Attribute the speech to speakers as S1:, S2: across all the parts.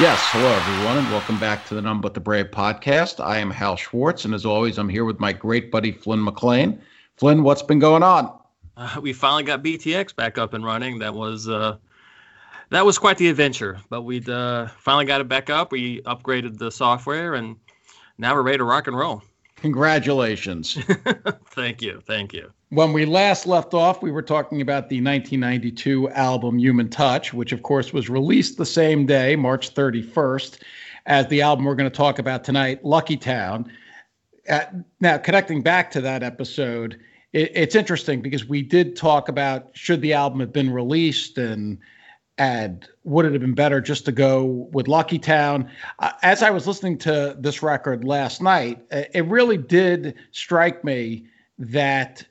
S1: Yes, hello everyone, and welcome back to the None But the Brave podcast. I am Hal Schwartz, and as always, I'm here with my great buddy Flynn McLean. Flynn, what's been going on?
S2: Uh, we finally got BTX back up and running. That was uh, that was quite the adventure, but we uh, finally got it back up. We upgraded the software, and now we're ready to rock and roll.
S1: Congratulations.
S2: thank you, thank you.
S1: When we last left off, we were talking about the 1992 album Human Touch, which of course was released the same day, March 31st, as the album we're going to talk about tonight, Lucky Town. Uh, now, connecting back to that episode, it, it's interesting because we did talk about should the album have been released and and would it have been better just to go with Lucky Town? Uh, as I was listening to this record last night, uh, it really did strike me that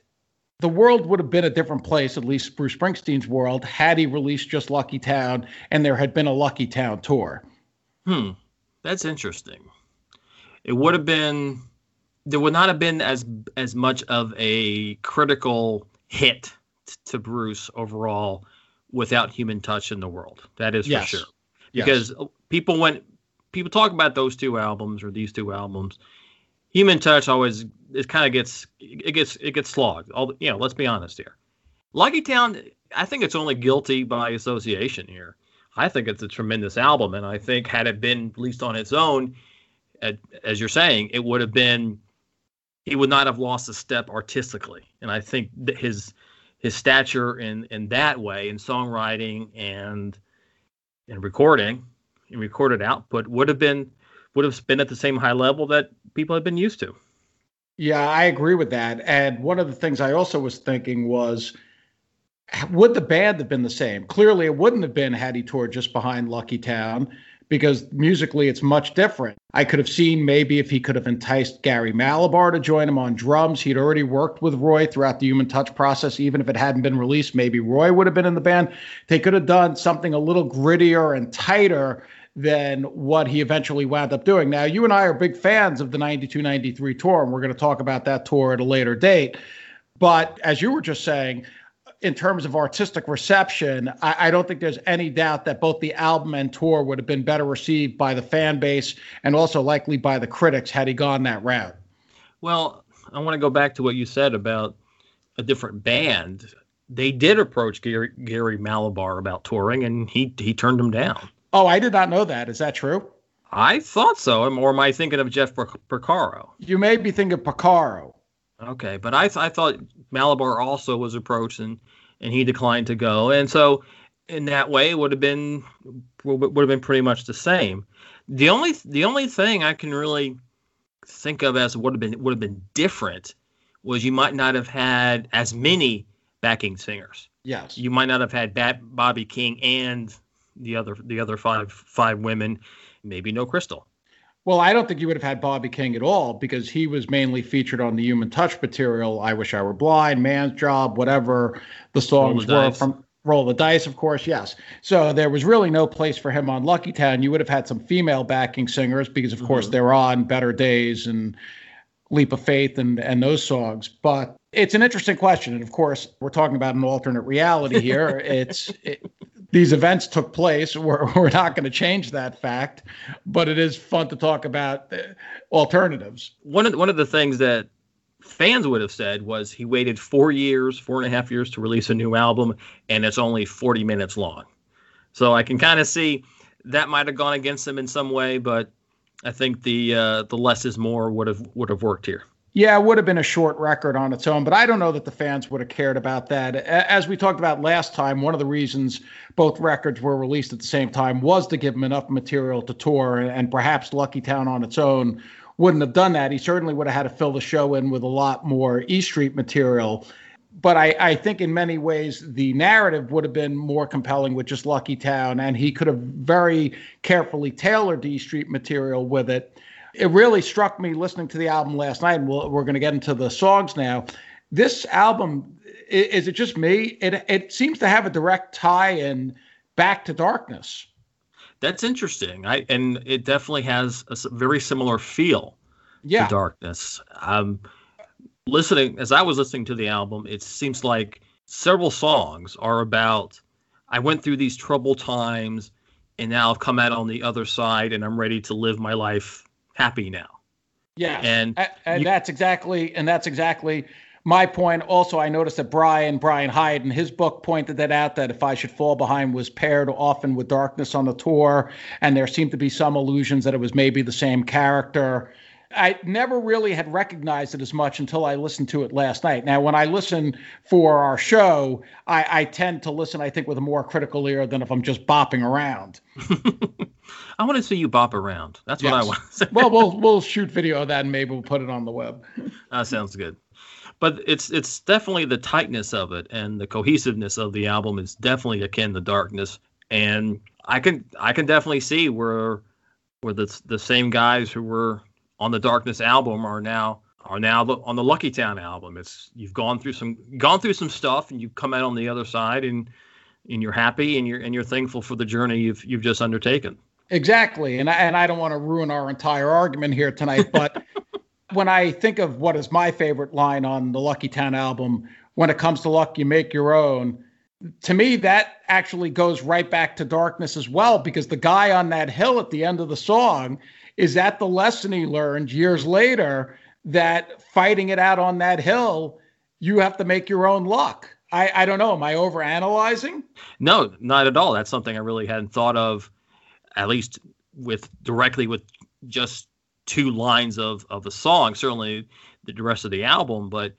S1: the world would have been a different place, at least Bruce Springsteen's world, had he released just Lucky Town and there had been a Lucky Town tour.
S2: Hmm, that's interesting. It would have been, there would not have been as as much of a critical hit t- to Bruce overall without Human Touch in the world. That is
S1: Yes.
S2: for sure.
S1: Yes.
S2: Because uh, people went, people talk about those two albums or these two albums. Human Touch always it kind of gets it gets it gets slogged. All you know, let's be honest here. Lucky Town, I think it's only guilty by association here. I think it's a tremendous album, and I think had it been released on its own, as you're saying, it would have been. He would not have lost a step artistically, and I think that his his stature in in that way in songwriting and and recording and recorded output would have been would have been at the same high level that people had been used to.
S1: Yeah, I agree with that. And one of the things I also was thinking was would the band have been the same? Clearly, it wouldn't have been had he toured just behind Lucky Town because musically it's much different. I could have seen maybe if he could have enticed Gary Mallaber to join him on drums. He'd already worked with Roy throughout the Human Touch process. Even if it hadn't been released, maybe Roy would have been in the band. They could have done something a little grittier and tighter than what he eventually wound up doing. Now, you and I are big fans of the 92 93 tour, and we're going to talk about that tour at a later date. But as you were just saying, in terms of artistic reception, I, I don't think there's any doubt that both the album and tour would have been better received by the fan base and also likely by the critics had he gone that route.
S2: Well, I want to go back to what you said about a different band. They did approach Gary, Gary Mallaber about touring, and he he turned them down.
S1: Oh, I did not know that. Is that true?
S2: I thought so. Or am I thinking of Jeff Porcaro?
S1: You may be thinking of Porcaro.
S2: Okay, but I th- I thought Mallaber also was approached and and he declined to go, and so in that way it would have been would would have been pretty much the same. The only the only thing I can really think of as would have been would have been different was you might not have had as many backing singers.
S1: Yes.
S2: You might not have had Bat- Bobby King and the other the other five five women, maybe no Crystal.
S1: Well, I don't think you would have had Bobby King at all because he was mainly featured on the Human Touch material. I Wish I Were Blind, Man's Job, whatever the songs
S2: the
S1: were
S2: Dice.
S1: from Roll the Dice, of course, yes. So there was really no place for him on Lucky Town. You would have had some female backing singers because, of course, mm-hmm. they're on Better Days and Leap of Faith and, and those songs. But it's an interesting question. And of course, we're talking about an alternate reality here. it's it, these events took place. We're, we're not going to change that fact, but it is fun to talk about uh, alternatives.
S2: one of the, one of the things that fans would have said was he waited four years, four and a half years to release a new album, and it's only 40 minutes long. So I can kind of see that might have gone against him in some way, but I think the uh, the less is more would have would have worked here.
S1: Yeah, it would have been a short record on its own, but I don't know that the fans would have cared about that. As we talked about last time, one of the reasons both records were released at the same time was to give him enough material to tour, and, and perhaps Lucky Town on its own wouldn't have done that. He certainly would have had to fill the show in with a lot more E Street material. But I, I think in many ways the narrative would have been more compelling with just Lucky Town, and he could have very carefully tailored E Street material with it it really struck me listening to the album last night, and we'll, we're going to get into the songs now. This album, is it just me? It it seems to have a direct tie in back to darkness.
S2: That's interesting. I and it definitely has a very similar feel
S1: Yeah,
S2: to Darkness. Um, listening as I was listening to the album, it seems like several songs are about I went through these troubled times, and now I've come out on the other side, and I'm ready to live my life happy now.
S1: Yeah, and, and you, that's exactly and that's exactly my point. Also, I noticed that Brian Brian Hiatt in his book pointed that out that if I should fall behind was paired often with darkness on the tour, and there seemed to be some illusions that it was maybe the same character. I never really had recognized it as much until I listened to it last night. Now, when I listen for our show, I, I tend to listen, I think, with a more critical ear than if I'm just bopping around.
S2: I want to see you bop around. That's yes. what I want.
S1: well, we'll we'll shoot video of that and maybe we'll put it on the web.
S2: That sounds good. But it's it's definitely the tightness of it and the cohesiveness of the album is definitely akin to Darkness. And I can I can definitely see where where the the same guys who were on the Darkness album are now are now the, on the Lucky Town album. It's you've gone through some gone through some stuff and you've come out on the other side and and you're happy and you're and you're thankful for the journey you've you've just undertaken.
S1: Exactly, and I, and I don't want to ruin our entire argument here tonight, but when I think of what is my favorite line on the Lucky Town album, when it comes to luck, you make your own. To me, that actually goes right back to darkness as well, because the guy on that hill at the end of the song is that the lesson he learned years later that fighting it out on that hill, you have to make your own luck. I, I don't know. Am I overanalyzing?
S2: No, not at all. That's something I really hadn't thought of, at least with directly with just two lines of of the song. Certainly the rest of the album, but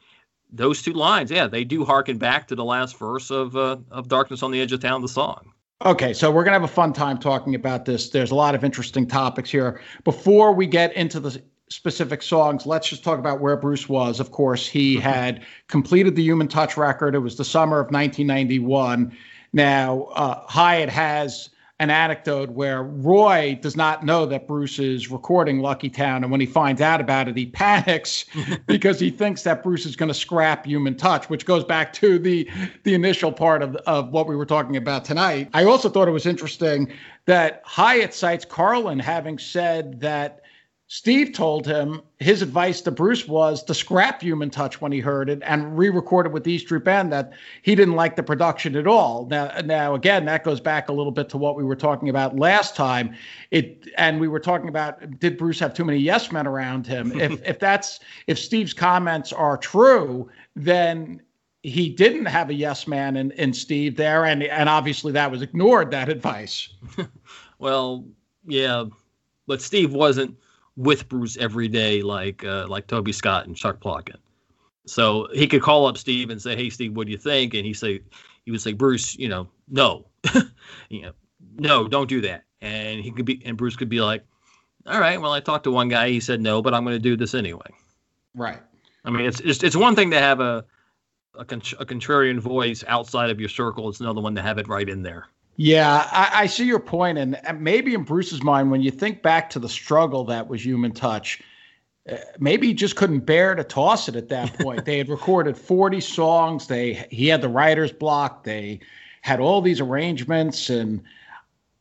S2: those two lines, yeah, they do harken back to the last verse of uh, of "Darkness on the Edge of Town," the song.
S1: Okay, so we're going to have a fun time talking about this. There's a lot of interesting topics here. Before we get into the specific songs, let's just talk about where Bruce was. Of course, he mm-hmm. had completed the Human Touch record. It was the summer of 1991. Now, uh, Hiatt has an anecdote where Roy does not know that Bruce is recording Lucky Town, and when he finds out about it, he panics because he thinks that Bruce is going to scrap Human Touch, which goes back to the the initial part of of what we were talking about tonight. I also thought it was interesting that Hiatt cites Carlin having said that Steve told him his advice to Bruce was to scrap Human Touch when he heard it and re-record it with the East Street Band. That he didn't like the production at all. Now, now again, that goes back a little bit to what we were talking about last time. It and we were talking about did Bruce have too many yes men around him? if if that's if Steve's comments are true, then he didn't have a yes man in, in Steve there, and and obviously that was ignored. That advice.
S2: well, yeah, but Steve wasn't with Bruce every day, like uh, like Toby Scott and Chuck Plotkin. So he could call up Steve and say, "Hey, Steve, what do you think?" And he say, he would say, "Bruce, you know, no, you know, no, don't do that." And he could be, and Bruce could be like, "All right, well, I talked to one guy, he said no, but I'm going to do this anyway."
S1: Right.
S2: I mean, it's it's it's one thing to have a a, a contrarian voice outside of your circle. It's another one to have it right in there.
S1: Yeah, I, I, see your point, and maybe in Bruce's mind, when you think back to the struggle that was Human Touch, uh, maybe he just couldn't bear to toss it at that point. they had recorded forty songs. They he had the writer's block. They had all these arrangements, and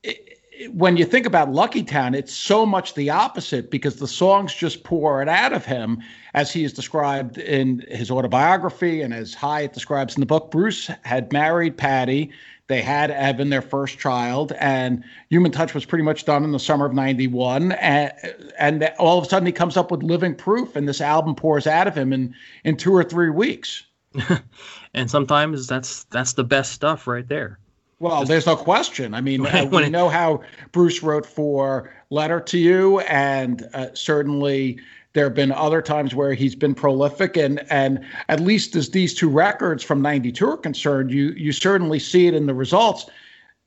S1: it, it, when you think about Lucky Town, it's so much the opposite because the songs just pour it out of him, as he is described in his autobiography and as Hiatt describes in the book. Bruce had married Patty they had Evan, their first child, and Human Touch was pretty much done in the summer of 91. And, and all of a sudden he comes up with Living Proof, and this album pours out of him in, in two or three weeks.
S2: and sometimes that's that's the best stuff right there.
S1: Well, Just, there's no question. I mean, uh, we know how Bruce wrote for Letter to You, and uh, certainly there have been other times where he's been prolific, and and at least as these two records from '92 are concerned, you you certainly see it in the results.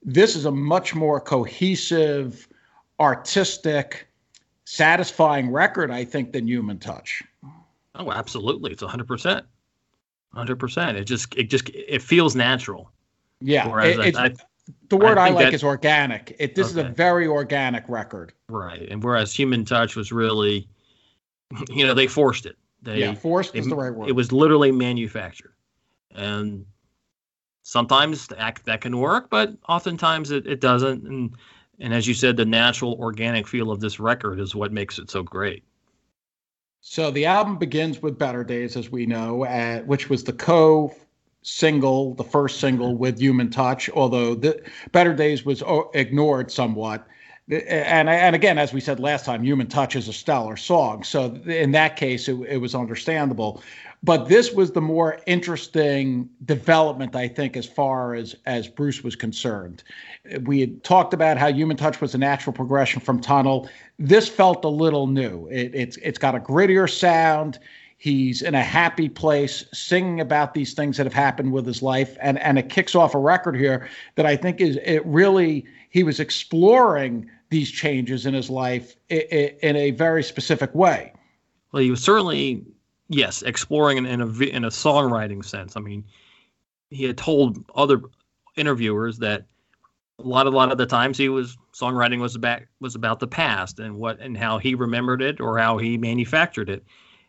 S1: This is a much more cohesive, artistic, satisfying record, I think, than Human Touch.
S2: Oh, absolutely! It's 100 percent, 100 percent. It just it just it feels natural.
S1: Yeah, it, I, I, the word I, I like that, is organic. It this okay. is a very organic record.
S2: Right, and whereas Human Touch was really you know, they forced it. They,
S1: yeah, forced is the right word.
S2: It was literally manufactured, and sometimes that that can work, but oftentimes it, it doesn't. And and as you said, the natural, organic feel of this record is what makes it so great.
S1: So the album begins with Better Days, as we know, uh, which was the co single, the first single with Human Touch, although the Better Days was oh, ignored somewhat. And and again, as we said last time, Human Touch is a stellar song. So in that case, it, it was understandable. But this was the more interesting development, I think, as far as as Bruce was concerned. We had talked about how Human Touch was a natural progression from Tunnel. This felt a little new. It, it's it's got a grittier sound He's in a happy place, singing about these things that have happened with his life, and and it kicks off a record here that I think is it really he was exploring these changes in his life in a very specific way.
S2: Well, he was certainly yes exploring in, a in a songwriting sense. I mean, he had told other interviewers that a lot a lot of the times he was songwriting was about was about the past and what and how he remembered it or how he manufactured it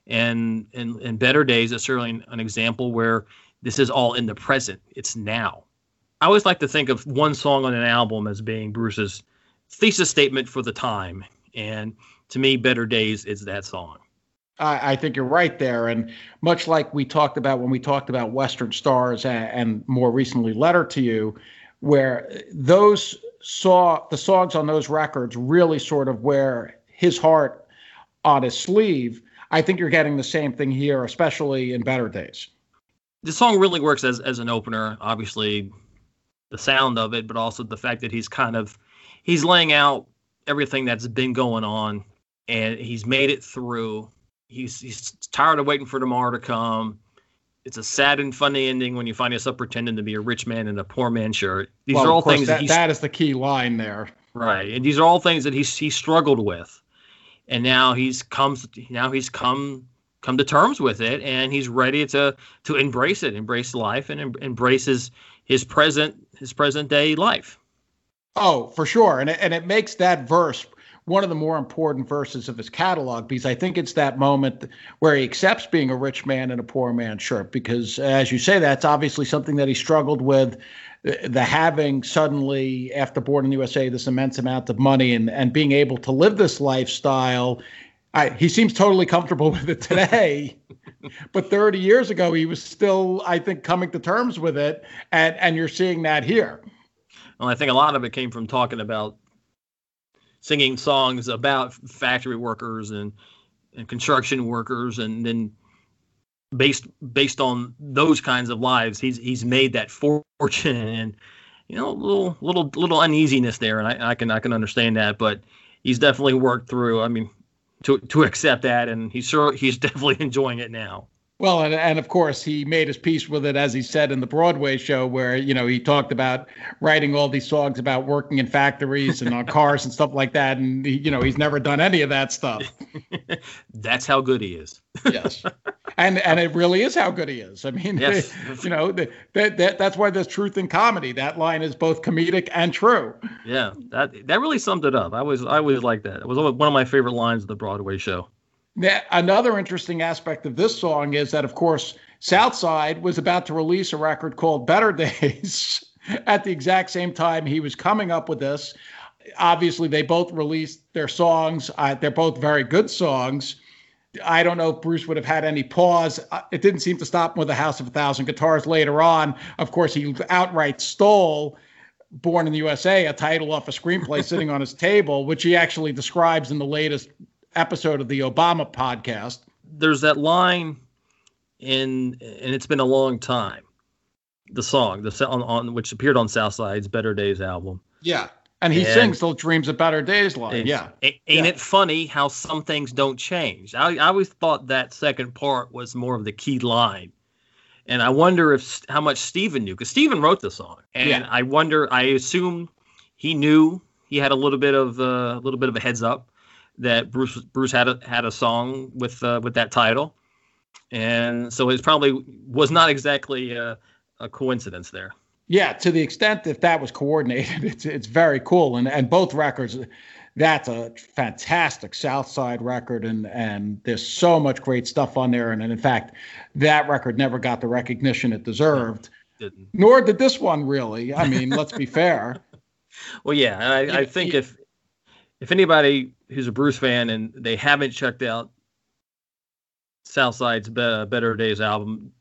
S2: and in, in better days it's certainly an example where this is all in the present it's now i always like to think of one song on an album as being bruce's thesis statement for the time and to me better days is that song
S1: I, I think you're right there. And much like we talked about when we talked about Western Stars and, and more recently Letter to You, where those saw the songs on those records really sort of wear his heart on his sleeve I think you're getting the same thing here, especially in better days.
S2: The song really works as as an opener. Obviously, the sound of it, but also the fact that he's kind of he's laying out everything that's been going on, and he's made it through. He's he's tired of waiting for tomorrow to come. It's a sad and funny ending when you find yourself pretending to be a rich man in a poor man's shirt. These well, are all things
S1: that, that, that is the key line there.
S2: Right, and these are all things that he's he struggled with and now he's comes now he's come come to terms with it and he's ready to to embrace it embrace life and em- embrace his, his present his present day life
S1: oh for sure and it, and it makes that verse one of the more important verses of his catalog because I think it's that moment where he accepts being a rich man in a poor man's shirt. Because as you say, that's obviously something that he struggled with the having suddenly after born in the USA this immense amount of money and and being able to live this lifestyle. I, he seems totally comfortable with it today, but 30 years ago he was still, I think, coming to terms with it, and and you're seeing that here.
S2: Well, I think a lot of it came from talking about singing songs about factory workers and and construction workers, and then based based on those kinds of lives, he's he's made that fortune and you know a little little little uneasiness there, and I, I can I can understand that, but he's definitely worked through. I mean, to to accept that, and he's sure he's definitely enjoying it now.
S1: Well, and, and of course, he made his peace with it, as he said in the Broadway show, where, you know, he talked about writing all these songs about working in factories and on cars and stuff like that. And, he, you know, he's never done any of that stuff.
S2: That's how good he is.
S1: yes. And and it really is how good he is. I mean, yes. you know, that, that, that's why there's truth in comedy. That line is both comedic and true.
S2: Yeah, that that really summed it up. I was I always like that. It was one of my favorite lines of the Broadway show.
S1: Now, another interesting aspect of this song is that, of course, Southside was about to release a record called Better Days at the exact same time he was coming up with this. Obviously, they both released their songs. Uh, they're both very good songs. I don't know if Bruce would have had any pause. It didn't seem to stop him with the House of a Thousand Guitars later on. Of course, he outright stole Born in the USA, a title off a screenplay sitting on his table, which he actually describes in the latest episode of the Obama podcast.
S2: There's that line in, and it's been a long time. The song, the on, on which appeared on Southside's Better Days album.
S1: Yeah, and he and sings "Those Dreams of Better Days" line. Yeah,
S2: ain't
S1: yeah.
S2: it funny how some things don't change? I, I always thought that second part was more of the key line, and I wonder if how much Steven knew because Steven wrote the song, and yeah. I wonder. I assume he knew he had a little bit of uh, a little bit of a heads up that Bruce Bruce had a had a song with uh, with that title, and so it probably was not exactly a, a, coincidence there.
S1: Yeah, to the extent that that was coordinated, it's it's very cool, and and both records. That's a fantastic Southside record, and and there's so much great stuff on there. And, and in fact, that record never got the recognition it deserved. No, nor did this one really. I mean, let's be fair.
S2: Well, yeah, and I, I think if if anybody who's a Bruce fan and they haven't checked out Southside's Be- Better Days album,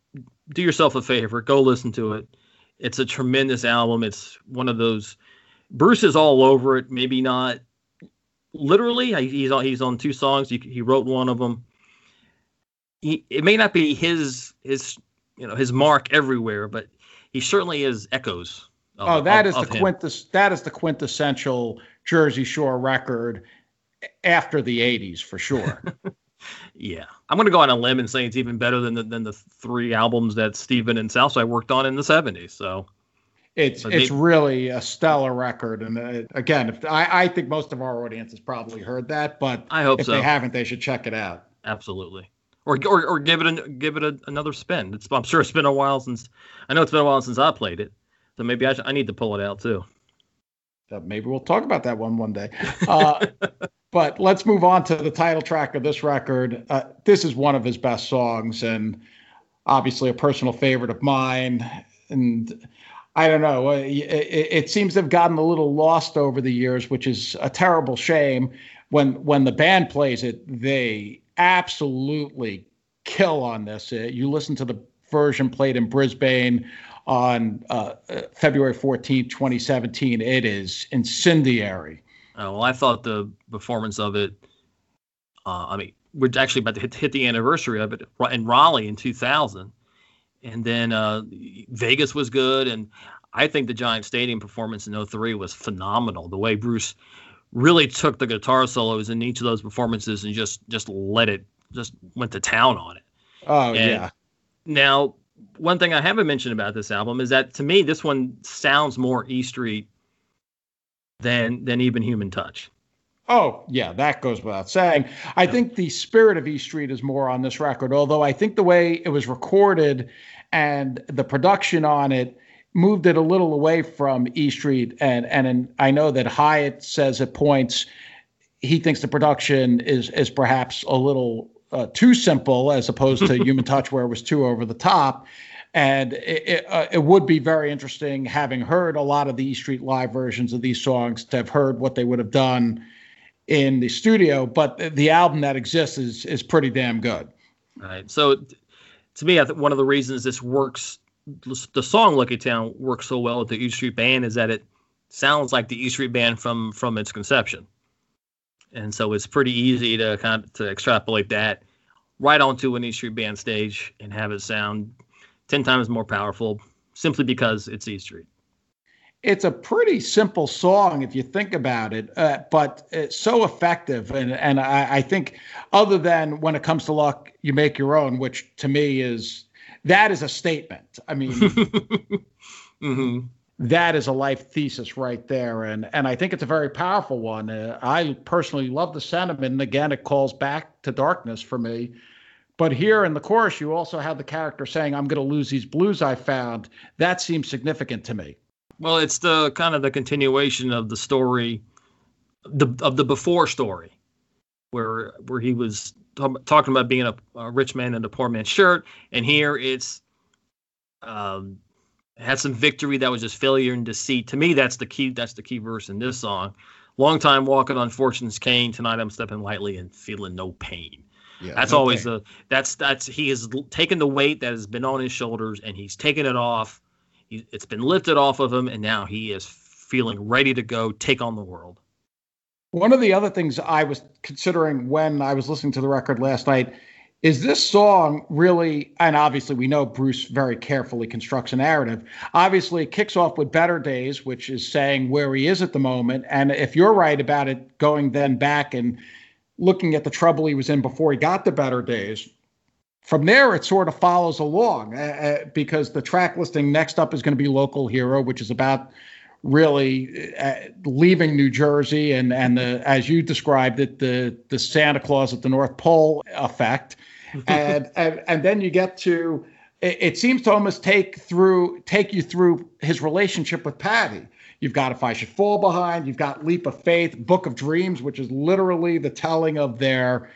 S2: do yourself a favor, go listen to it. It's a tremendous album. It's one of those. Bruce is all over it. Maybe not literally. He's on. He's on two songs. He, he wrote one of them. He, it may not be his his you know his mark everywhere, but he certainly is echoes.
S1: Of, oh, that of, is the quintes. That is the quintessential Jersey Shore record after the '80s for sure.
S2: yeah, I'm going to go on a limb and say it's even better than the, than the three albums that Stephen and Southside worked on in the '70s. So
S1: it's it's really a stellar record, and uh, again, if I, I think most of our audience has probably heard that, but
S2: I hope
S1: if
S2: so.
S1: they haven't, they should check it out.
S2: Absolutely, or or, or give it a, give it a, another spin. It's, I'm sure it's been a while since I know it's been a while since I played it, so maybe I, I need to pull it out too.
S1: Maybe we'll talk about that one one day. Uh, but let's move on to the title track of this record. Uh, this is one of his best songs, and obviously a personal favorite of mine. And I don't know. Uh, it, it, seems to have gotten a little lost over the years, which is a terrible shame. When when the band plays it, they absolutely kill on this. Uh, you listen to the version played in Brisbane on uh, uh February 14, 2017. It is incendiary.
S2: Oh, well, I thought the performance of it. Uh, I mean, we're actually about to hit, hit the anniversary of it in Raleigh in 2000 and then uh, Vegas was good, and I think the Giant Stadium performance in 03 was phenomenal. The way Bruce really took the guitar solos in each of those performances and just just let it just went to town on it.
S1: Oh and yeah.
S2: Now, one thing I haven't mentioned about this album is that to me this one sounds more E Street than than even Human Touch.
S1: Oh, yeah, that goes without saying. I yeah. think the spirit of E Street is more on this record, although I think the way it was recorded and the production on it moved it a little away from E Street. And and I know that Hiatt says at points he thinks the production is is perhaps a little uh, too simple as opposed to Human Touch, where it was too over the top. And it, it, uh, it, would be very interesting, having heard a lot of the E Street live versions of these songs, to have heard what they would have done in the studio, but the album that exists is is pretty damn good.
S2: Right. So, to me, I think one of the reasons this works, the song "Lucky Town" works so well with the E Street Band is that it sounds like the E Street Band from from its conception, and so it's pretty easy to kind of to extrapolate that right onto an E Street Band stage and have it sound ten times more powerful, simply because it's E Street
S1: it's a pretty simple song if you think about it, uh, but it's so effective. And and I, I, think other than when it comes to luck, you make your own, which to me is that is a statement. I mean, mm-hmm. That is a life thesis right there, and and I think it's a very powerful one. Uh, I personally love the sentiment, and again, it calls back to darkness for me. But here in the chorus, you also have the character saying, "I'm going to lose these blues I found." That seems significant to me.
S2: Well, it's the kind of the continuation of the story, the of the before story, where where he was t- talking about being a, a, rich man in a poor man's shirt, and here it's um, had some victory that was just failure and deceit. To me, that's the key. That's the key verse in this song. Long time walking on fortune's cane. Tonight I'm stepping lightly and feeling no pain. Yeah, that's no always the that's that's he has taken the weight that has been on his shoulders and he's taken it off he, it's been lifted off of him, and now he is feeling ready to go take on the world.
S1: One of the other things I was considering when I was listening to the record last night is this song really, and obviously we know Bruce very carefully constructs a narrative. Obviously, it kicks off with Better Days, which is saying where he is at the moment. And if you're right about it, going then back and looking at the trouble he was in before he got the Better Days, from there it sort of follows along uh, because the track listing next up is going to be local hero which is about really uh, leaving new jersey and and the as you described it the the santa claus at the north pole effect and, and and then you get to it, it seems to almost take through take you through his relationship with patty You've got If I Should Fall Behind. You've got Leap of Faith, Book of Dreams, which is literally the telling of their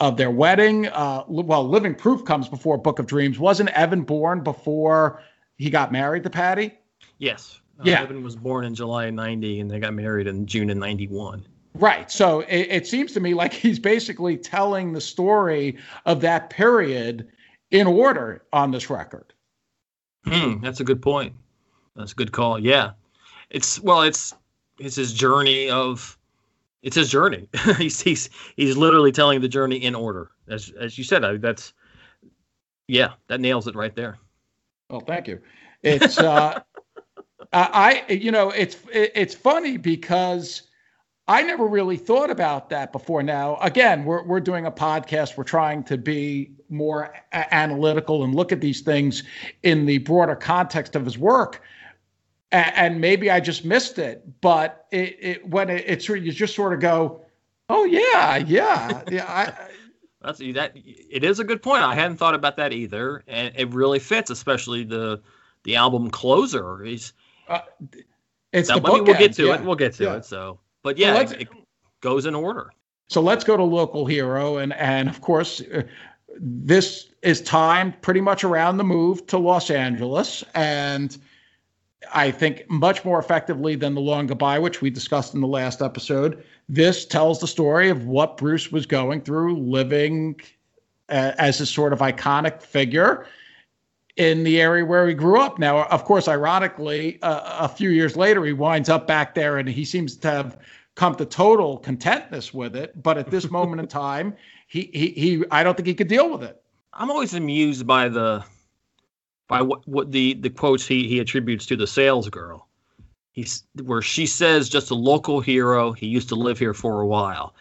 S1: of their wedding. Uh, well, Living Proof comes before Book of Dreams. Wasn't Evan born before he got married to Patty?
S2: Yes. Uh, yeah. Evan was born in July of 90 and they got married in June of 91.
S1: Right. So it, it seems to me like he's basically telling the story of that period in order on this record.
S2: Hmm, that's a good point. That's a good call. Yeah, it's well, it's it's his journey of it's his journey. he's he's he's literally telling the journey in order, as as you said. I, that's yeah, that nails it right there.
S1: Well, thank you. It's uh, I you know it's it's funny because I never really thought about that before. Now, again, we're we're doing a podcast. We're trying to be more a- analytical and look at these things in the broader context of his work. A- and maybe I just missed it, but it, it when it, it's you just sort of go, oh yeah, yeah, yeah. I,
S2: That's that. It is a good point. I hadn't thought about that either, and it really fits, especially the the album closer. He's
S1: uh, it's the
S2: mean, we'll get to
S1: yeah.
S2: it. We'll get to
S1: Yeah.
S2: it. So, but yeah, it, it goes in order.
S1: So let's go to local hero, and and of course, uh, this is timed pretty much around the move to Los Angeles, and I think much more effectively than the Long Goodbye, which we discussed in the last episode. This tells the story of what Bruce was going through, living uh, as a sort of iconic figure in the area where he grew up. Now, of course, ironically, uh, a few years later, he winds up back there, and he seems to have come to total contentness with it. But at this moment in time, he he he I don't think he could deal with it.
S2: I'm always amused by the by what, what the the quotes he he attributes to the sales girl. He's where she says just a local hero. He used to live here for a while.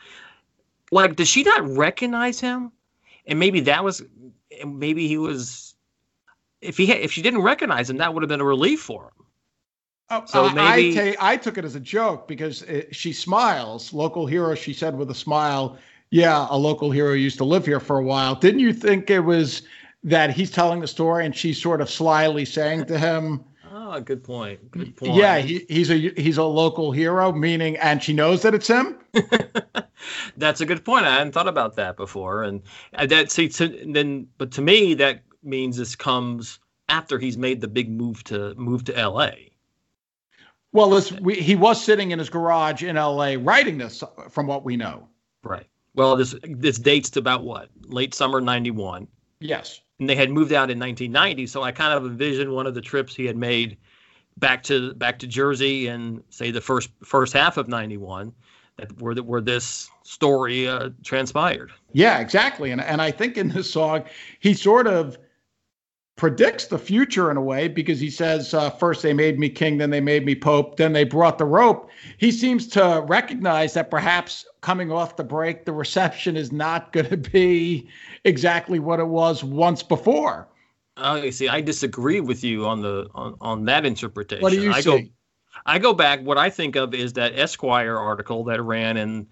S2: Like, does she not recognize him? And maybe that was, and maybe he was. If he if she didn't recognize him, that would have been a relief for him.
S1: Oh,
S2: So
S1: I,
S2: maybe-
S1: I, took it as a joke because it, she smiles. Local hero, she said with a smile. Yeah, a local hero used to live here for a while. Didn't you think it was that he's telling the story and she's sort of slyly saying to him,
S2: Oh, good point. Good point.
S1: "Yeah, he, he's a he's a local hero," meaning, and she knows that it's him.
S2: That's a good point. I hadn't thought about that before, and uh, that see to, then, but to me, that means this comes after he's made the big move to move to L.A.
S1: Well, this, we, he was sitting in his garage in L.A. writing this, from what we know.
S2: Right. Well, this this dates to about what late summer '91,
S1: Yes.
S2: and they had moved out in 1990. So I kind of envisioned one of the trips he had made back to back to Jersey and say the first first half of '91 that where the, where this story uh, transpired.
S1: Yeah, exactly. And and I think in this song, he sort of predicts the future in a way because he says, uh, first they made me king, then they made me pope, then they brought the rope. He seems to recognize that perhaps coming off the break, the reception is not going to be exactly what it was once before.
S2: Oh, you see, I disagree with you on the on, on that interpretation.
S1: What do you
S2: I
S1: see?
S2: go I go back. What I think of is that Esquire article that ran in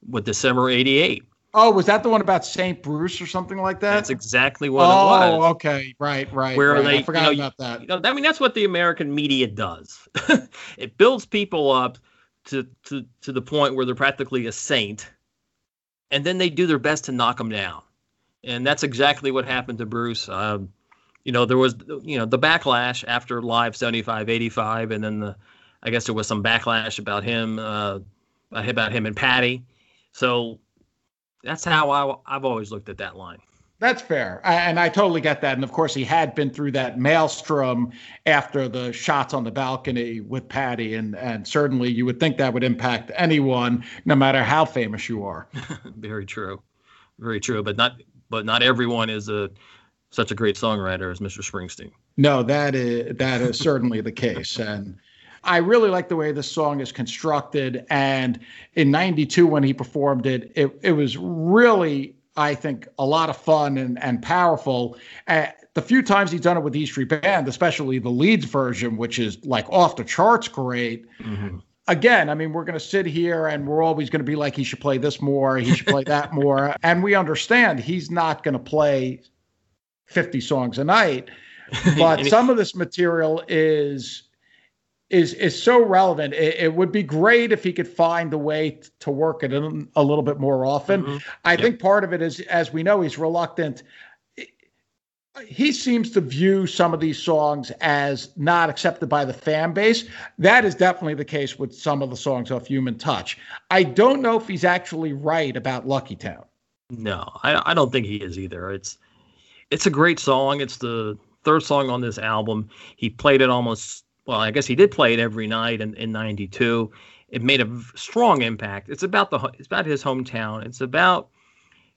S2: what December '88.
S1: Oh, was that the one about St. Bruce or something like that?
S2: That's exactly what
S1: oh,
S2: it was.
S1: Oh, okay. Right, right.
S2: Where
S1: right.
S2: they-
S1: I forgot
S2: you know,
S1: about that.
S2: You know, I mean, that's what the American media does. it builds people up to to to the point where they're practically a saint, and then they do their best to knock them down. And that's exactly what happened to Bruce. Um, you know, there was you know the backlash after Live 75, 85, and then the I guess there was some backlash about him uh, about him and Patty. So that's how I, I've always looked at that line.
S1: That's fair. I- And I totally get that. And of course, he had been through that maelstrom after the shots on the balcony with Patty. And, and certainly you would think that would impact anyone, no matter how famous you are.
S2: Very true, very true. But not but not everyone is a such a great songwriter as Mr. Springsteen.
S1: No, that is, that is certainly the case. And I really like the way this song is constructed. And in 92, when he performed it, it, it was really, I think, a lot of fun and, and powerful. Uh, the few times he's done it with E Street Band, especially the Leeds version, which is like off the charts great. Again, I mean, we're going to sit here and we're always going to be like, he should play this more, he should play that more. And we understand he's not going to play 50 songs a night but some of this material is is is so relevant. It, it would be great if he could find a way t- to work it in a little bit more often.
S2: Mhm.
S1: I
S2: Yep.
S1: think part of it is, as we know, he's reluctant. He seems to view some of these songs as not accepted by the fan base. That is definitely the case with some of the songs off Human Touch. I don't know if he's actually right about Lucky Town.
S2: No, I, I don't think he is either. It's it's a great song. It's the third song on this album. He played it almost well, I guess he did play it every night in, in 92. It made a strong impact. It's about the it's about his hometown. It's about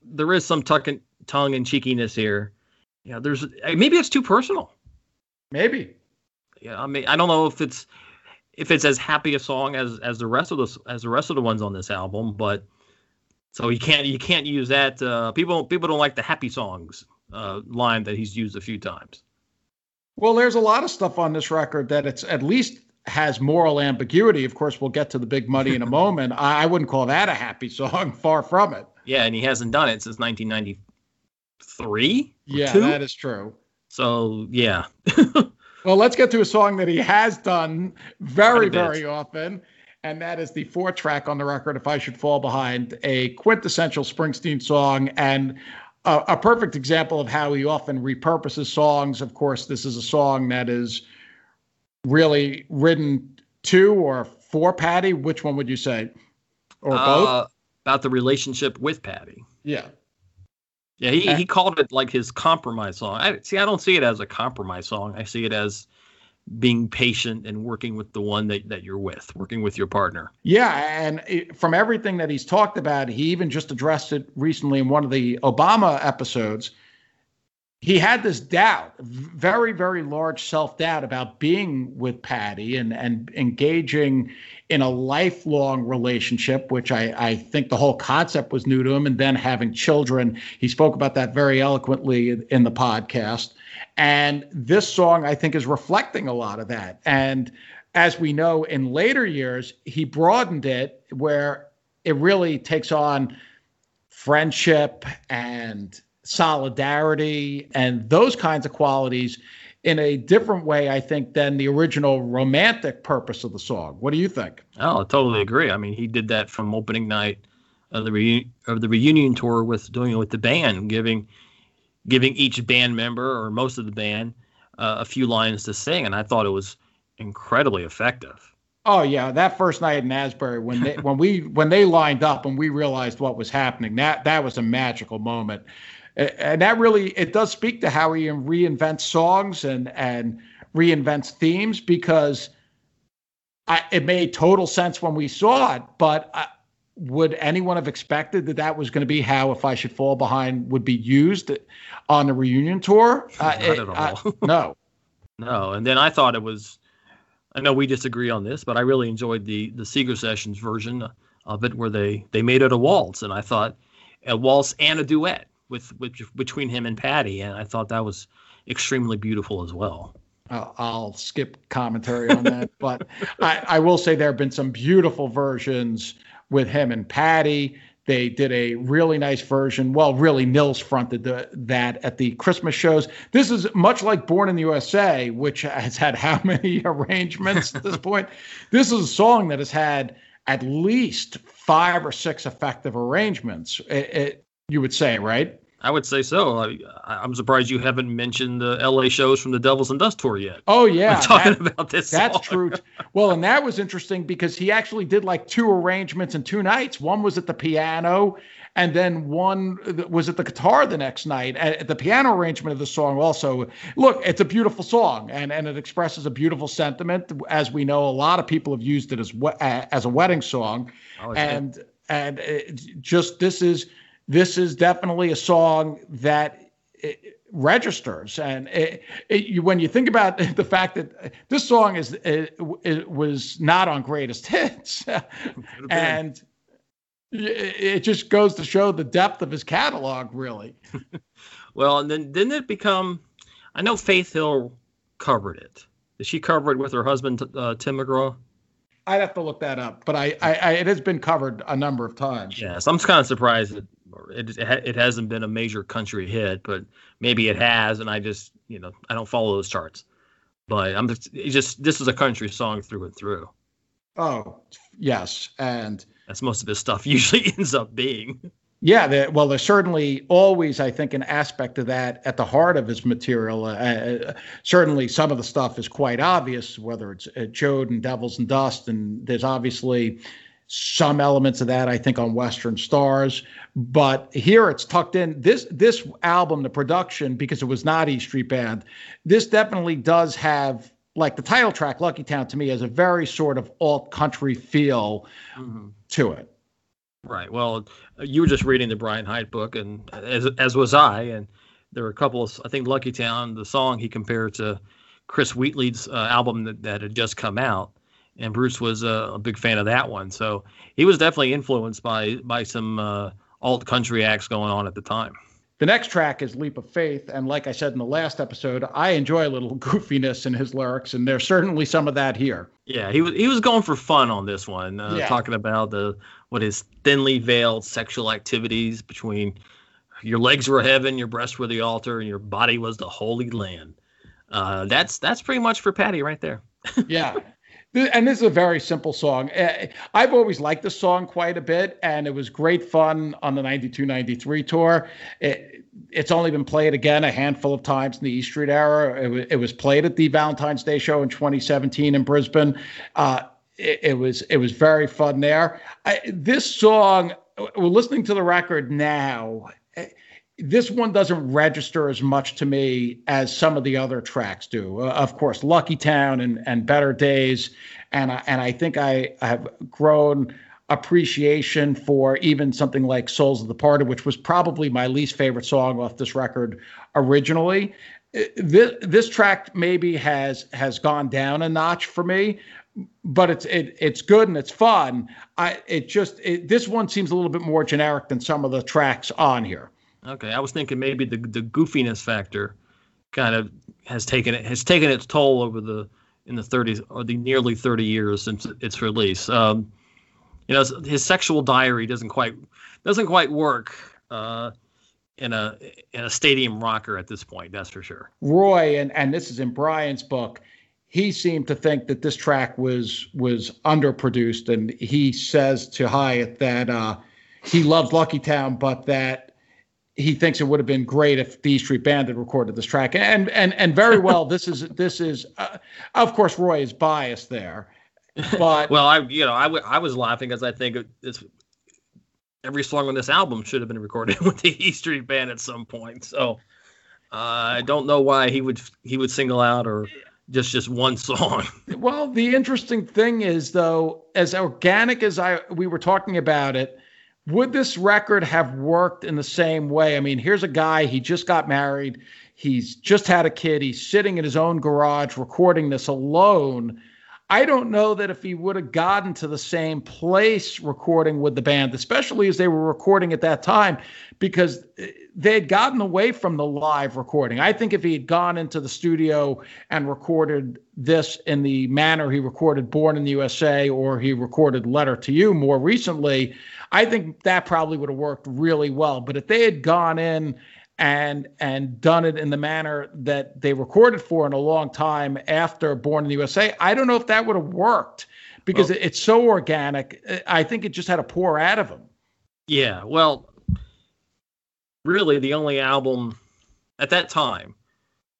S2: there is some tuck and, tongue and cheekiness here. Yeah, you know, there's maybe it's too personal.
S1: Maybe.
S2: Yeah, I mean, I don't know if it's if it's as happy a song as as the rest of the as the rest of the ones on this album, but so you can't you can't use that. Uh, people people don't like the happy songs uh, line that he's used a few times.
S1: Well, there's a lot of stuff on this record that it's at least has moral ambiguity. Of course, we'll get to the big money in a moment. I, I wouldn't call that a happy song. Far from it.
S2: Yeah, and he hasn't done it since 1993.
S1: Yeah, two? that is true.
S2: So yeah.
S1: well, let's get to a song that he has done very, very often, and that is the four track on the record. If I should fall behind, a quintessential Springsteen song, and a, a perfect example of how he often repurposes songs. Of course, this is a song that is really written to or for Patty. Which one would you say, or uh, both?
S2: About the relationship with Patty.
S1: Yeah.
S2: Yeah, he, he called it like his compromise song. I see. I don't see it as a compromise song. I see it as being patient and working with the one that, that you're with, working with your partner.
S1: Yeah. And it, from everything that he's talked about, he even just addressed it recently in one of the Obama episodes. He had this doubt, very, very large self doubt about being with Patty and, and engaging in a lifelong relationship, which I, I think the whole concept was new to him, and then having children. He spoke about that very eloquently in the podcast. And this song, I think, is reflecting a lot of that. And as we know in later years, he broadened it where it really takes on friendship and solidarity and those kinds of qualities in a different way, I think, than the original romantic purpose of the song. What do you think?
S2: Oh, I totally agree. I mean, he did that from opening night of the re- of the reunion tour with doing it with the band, giving giving each band member or most of the band uh, a few lines to sing, and I thought it was incredibly effective.
S1: Oh yeah, that first night in Asbury when they when we when they lined up and we realized what was happening, that that was a magical moment, and that really it does speak to how he reinvents songs and and reinvents themes because I, it made total sense when we saw it, but. I, would anyone have expected that that was going to be how if i should fall behind would be used on the reunion tour?
S2: Uh, Not it, at all.
S1: no.
S2: No and then i thought it was i know we disagree on this but i really enjoyed the the seeger sessions version of it where they they made it a waltz and i thought a waltz and a duet with, with between him and patty and i thought that was extremely beautiful as well.
S1: I'll skip commentary on that, but I, I, will say there have been some beautiful versions with him and Patty. They did a really nice version. Well, really, Nils fronted the, that at the Christmas shows. This is much like Born in the USA, which has had how many arrangements at this point? This is a song that has had at least five or six effective arrangements, it, it, you would say, right?
S2: I would say so. I, am surprised you haven't mentioned the LA shows from the Devils and Dust tour yet.
S1: Oh yeah,
S2: talking that, about this.
S1: That's song. true. Well, and that was interesting because he actually did like two arrangements in two nights. One was at the piano, and then one was at the guitar the next night. At the piano arrangement of the song also. Look, it's a beautiful song, and and it expresses a beautiful sentiment. As we know, a lot of people have used it as as a wedding song, oh, and and just this is this is definitely a song that registers. And it, it, when you think about the fact that this song is it, it was not on greatest hits, and it just goes to show the depth of his catalog, really.
S2: well, and then didn't it become? I know Faith Hill covered it. Did she cover it with her husband uh, Tim McGraw?
S1: I'd have to look that up, but I, I, I, it has been covered a number of times.
S2: Yes, I'm kind of surprised that it, it hasn't been a major country hit, but maybe it has, and I just you know I don't follow those charts. But I'm just, just this is a country song through and through.
S1: Oh yes, and
S2: that's most of his stuff usually ends up being.
S1: Yeah, well, there's certainly always, I think, an aspect of that at the heart of his material. Uh, uh, certainly, some of the stuff is quite obvious, whether it's uh, Joad and Devils and Dust, and there's obviously some elements of that, I think, on Western Stars. But here it's tucked in. This this album, the production, because it was not E Street Band, this definitely does have like the title track, Lucky Town, to me has a very sort of alt country feel mm-hmm. to it.
S2: Right. Well, you were just reading the Brian Hiatt book, and as as was I, and there were a couple of I think Lucky Town, the song he compared to Chris Whitley's uh, album that, that had just come out, and Bruce was uh, a big fan of that one. So he was definitely influenced by by some uh, alt country acts going on at the time.
S1: The next track is Leap of Faith, and like I said in the last episode, I enjoy a little goofiness in his lyrics, and there's certainly some of that here.
S2: Yeah, he was he was going for fun on this one, uh, yeah. talking about the what his thinly veiled sexual activities between your legs were heaven, your breasts were the altar, and your body was the holy land. Uh, that's that's pretty much for Patty right there.
S1: yeah, and this is a very simple song. Eh, I've always liked the song quite a bit, and it was great fun on the 92 93 tour. It, it's only been played again a handful of times in the E Street era. It, it was played at the Valentine's Day show in 2017 in Brisbane. Uh, it, it, was it was very fun there. I, this song, we're listening to the record now this one doesn't register as much to me as some of the other tracks do. Uh, of course, Lucky Town and, and Better Days, and I, and I think I, I have grown appreciation for even something like Souls of the Parted, which was probably my least favorite song off this record originally. Uh, this this track maybe has has gone down a notch for me, but it's it, it's good and it's fun. I it just it, this one seems a little bit more generic than some of the tracks on here.
S2: Okay, I was thinking maybe the the goofiness factor kind of has taken it has taken its toll over the in the 30s or the nearly 30 years since its release. Um, you know, his sexual diary doesn't quite doesn't quite work uh, in a in a stadium rocker at this point. That's for sure.
S1: Roy and and this is in Brian's book. He seemed to think that this track was was underproduced, and he says to Hiatt that uh, he loved Lucky Town, but that he thinks it would have been great if the Street Band had recorded this track, and and and very well. this is this is, uh, of course, Roy is biased there, but
S2: well, I you know I, w- I was laughing because I think it's every song on this album should have been recorded with the E Street Band at some point. So uh, I don't know why he would he would single out or just just one song.
S1: well, the interesting thing is though, as organic as I we were talking about it would this record have worked in the same way? I mean, here's a guy, he just got married, he's just had a kid, he's sitting in his own garage recording this alone. I don't know that if he would have gotten to the same place recording with the band, especially as they were recording at that time, because they had gotten away from the live recording. I think if he had gone into the studio and recorded this in the manner he recorded Born in the USA or he recorded Letter to You more recently, I think that probably would have worked really well. But if they had gone in and and done it in the manner that they recorded for in a long time after Born in the USA, I don't know if that would have worked because well, it's so organic. I think it just had to pour out of them.
S2: Yeah, well, really, the only album at that time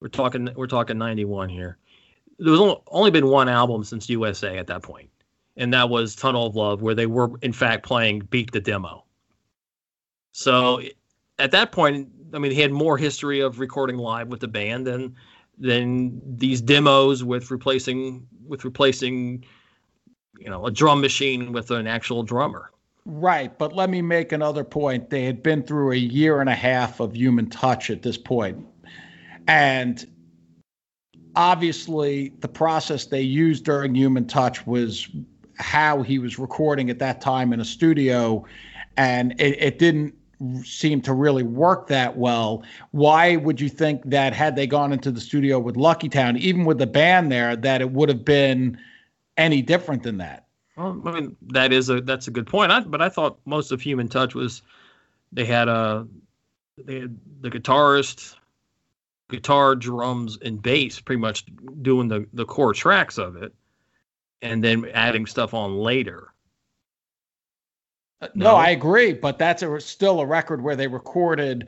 S2: we're talking we're talking 91 here there was only, only been one album since usa at that point and that was Tunnel of Love, where they were in fact playing Beat the Demo. So at that point, I mean, he had more history of recording live with the band than than these demos with replacing with replacing you know a drum machine with an actual drummer.
S1: Right, but let me make another point. They had been through a year and a half of human touch at this point. And obviously the process they used during human touch was how he was recording at that time in a studio, and it, it didn't seem to really work that well. Why would you think that had they gone into the studio with Lucky Town, even with the band there, that it would have been any different than that?
S2: Well, I mean, that is a that's a good point. I, but I thought most of Human Touch was they had a they had the guitarist, guitar, drums, and bass pretty much doing the the core tracks of it and then adding stuff on later.
S1: Uh, no, no I agree, but that's a, still a record where they recorded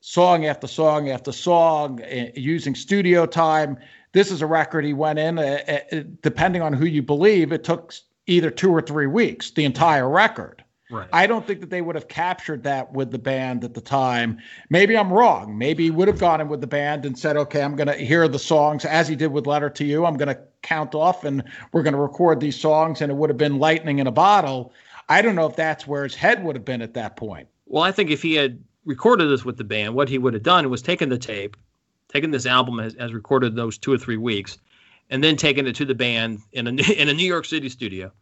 S1: song after song after song uh, using studio time. This is a record he went in, uh, uh, depending on who you believe, it took either two or three weeks, the entire record.
S2: Right.
S1: I don't think that they would have captured that with the band at the time. Maybe I'm wrong. Maybe he would have gone in with the band and said, okay, I'm going to hear the songs as he did with Letter to You. I'm going to count off and we're going to record these songs. And it would have been lightning in a bottle. I don't know if that's where his head would have been at that point.
S2: Well, I think if he had recorded this with the band, what he would have done was taken the tape, taken this album as, as recorded those two or three weeks, and then taken it to the band in a in a New York City studio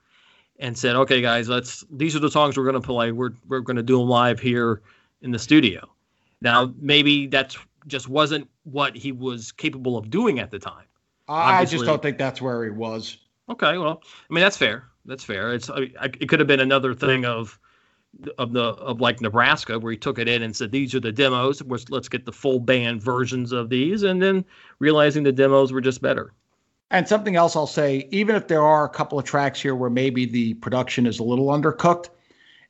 S2: and said, "Okay, guys, let's. These are the songs we're going to play. We're we're going to do them live here in the studio." Now, maybe that's just wasn't what he was capable of doing at the time.
S1: I Obviously, just don't think that's where he was.
S2: Okay, well, I mean that's fair. That's fair. It's I, it could have been another thing of of the of like Nebraska where he took it in and said these are the demos. Let's, Let's get the full band versions of these, and then realizing the demos were just better.
S1: And something else I'll say, even if there are a couple of tracks here where maybe the production is a little undercooked,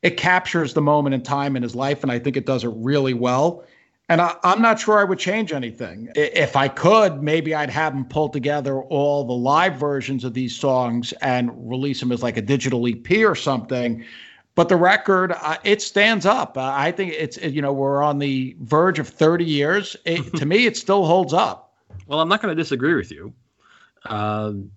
S1: it captures the moment in time in his life, and I think it does it really well. And I, am not sure I would change anything. If I could, maybe I'd have him pull together all the live versions of these songs and release them as like a digital EP or something. But the record, uh, it stands up. Uh, I think it's, you know, we're on the verge of 30 years. It, to me, it still holds up.
S2: Well, I'm not going to disagree with you. Um,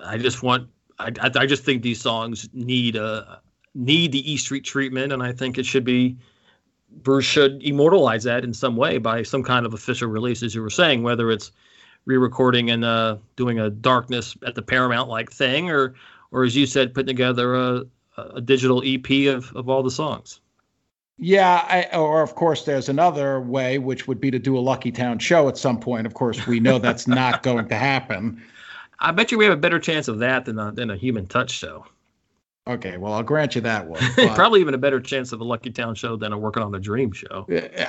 S2: I just want. I, I just think these songs need a need the E Street treatment, and I think it should be. Bruce should immortalize that in some way by some kind of official release, as you were saying, whether it's re-recording and uh, doing a darkness at the Paramount like thing, or or as you said, putting together a, a digital EP of, of all the songs.
S1: Yeah, I, or of course, there's another way, which would be to do a Lucky Town show at some point. Of course, we know that's not going to happen.
S2: I bet you we have a better chance of that than a, than a human touch show.
S1: Okay, well, I'll grant you that one.
S2: Probably even a better chance of a Lucky Town show than a Working on the Dream show.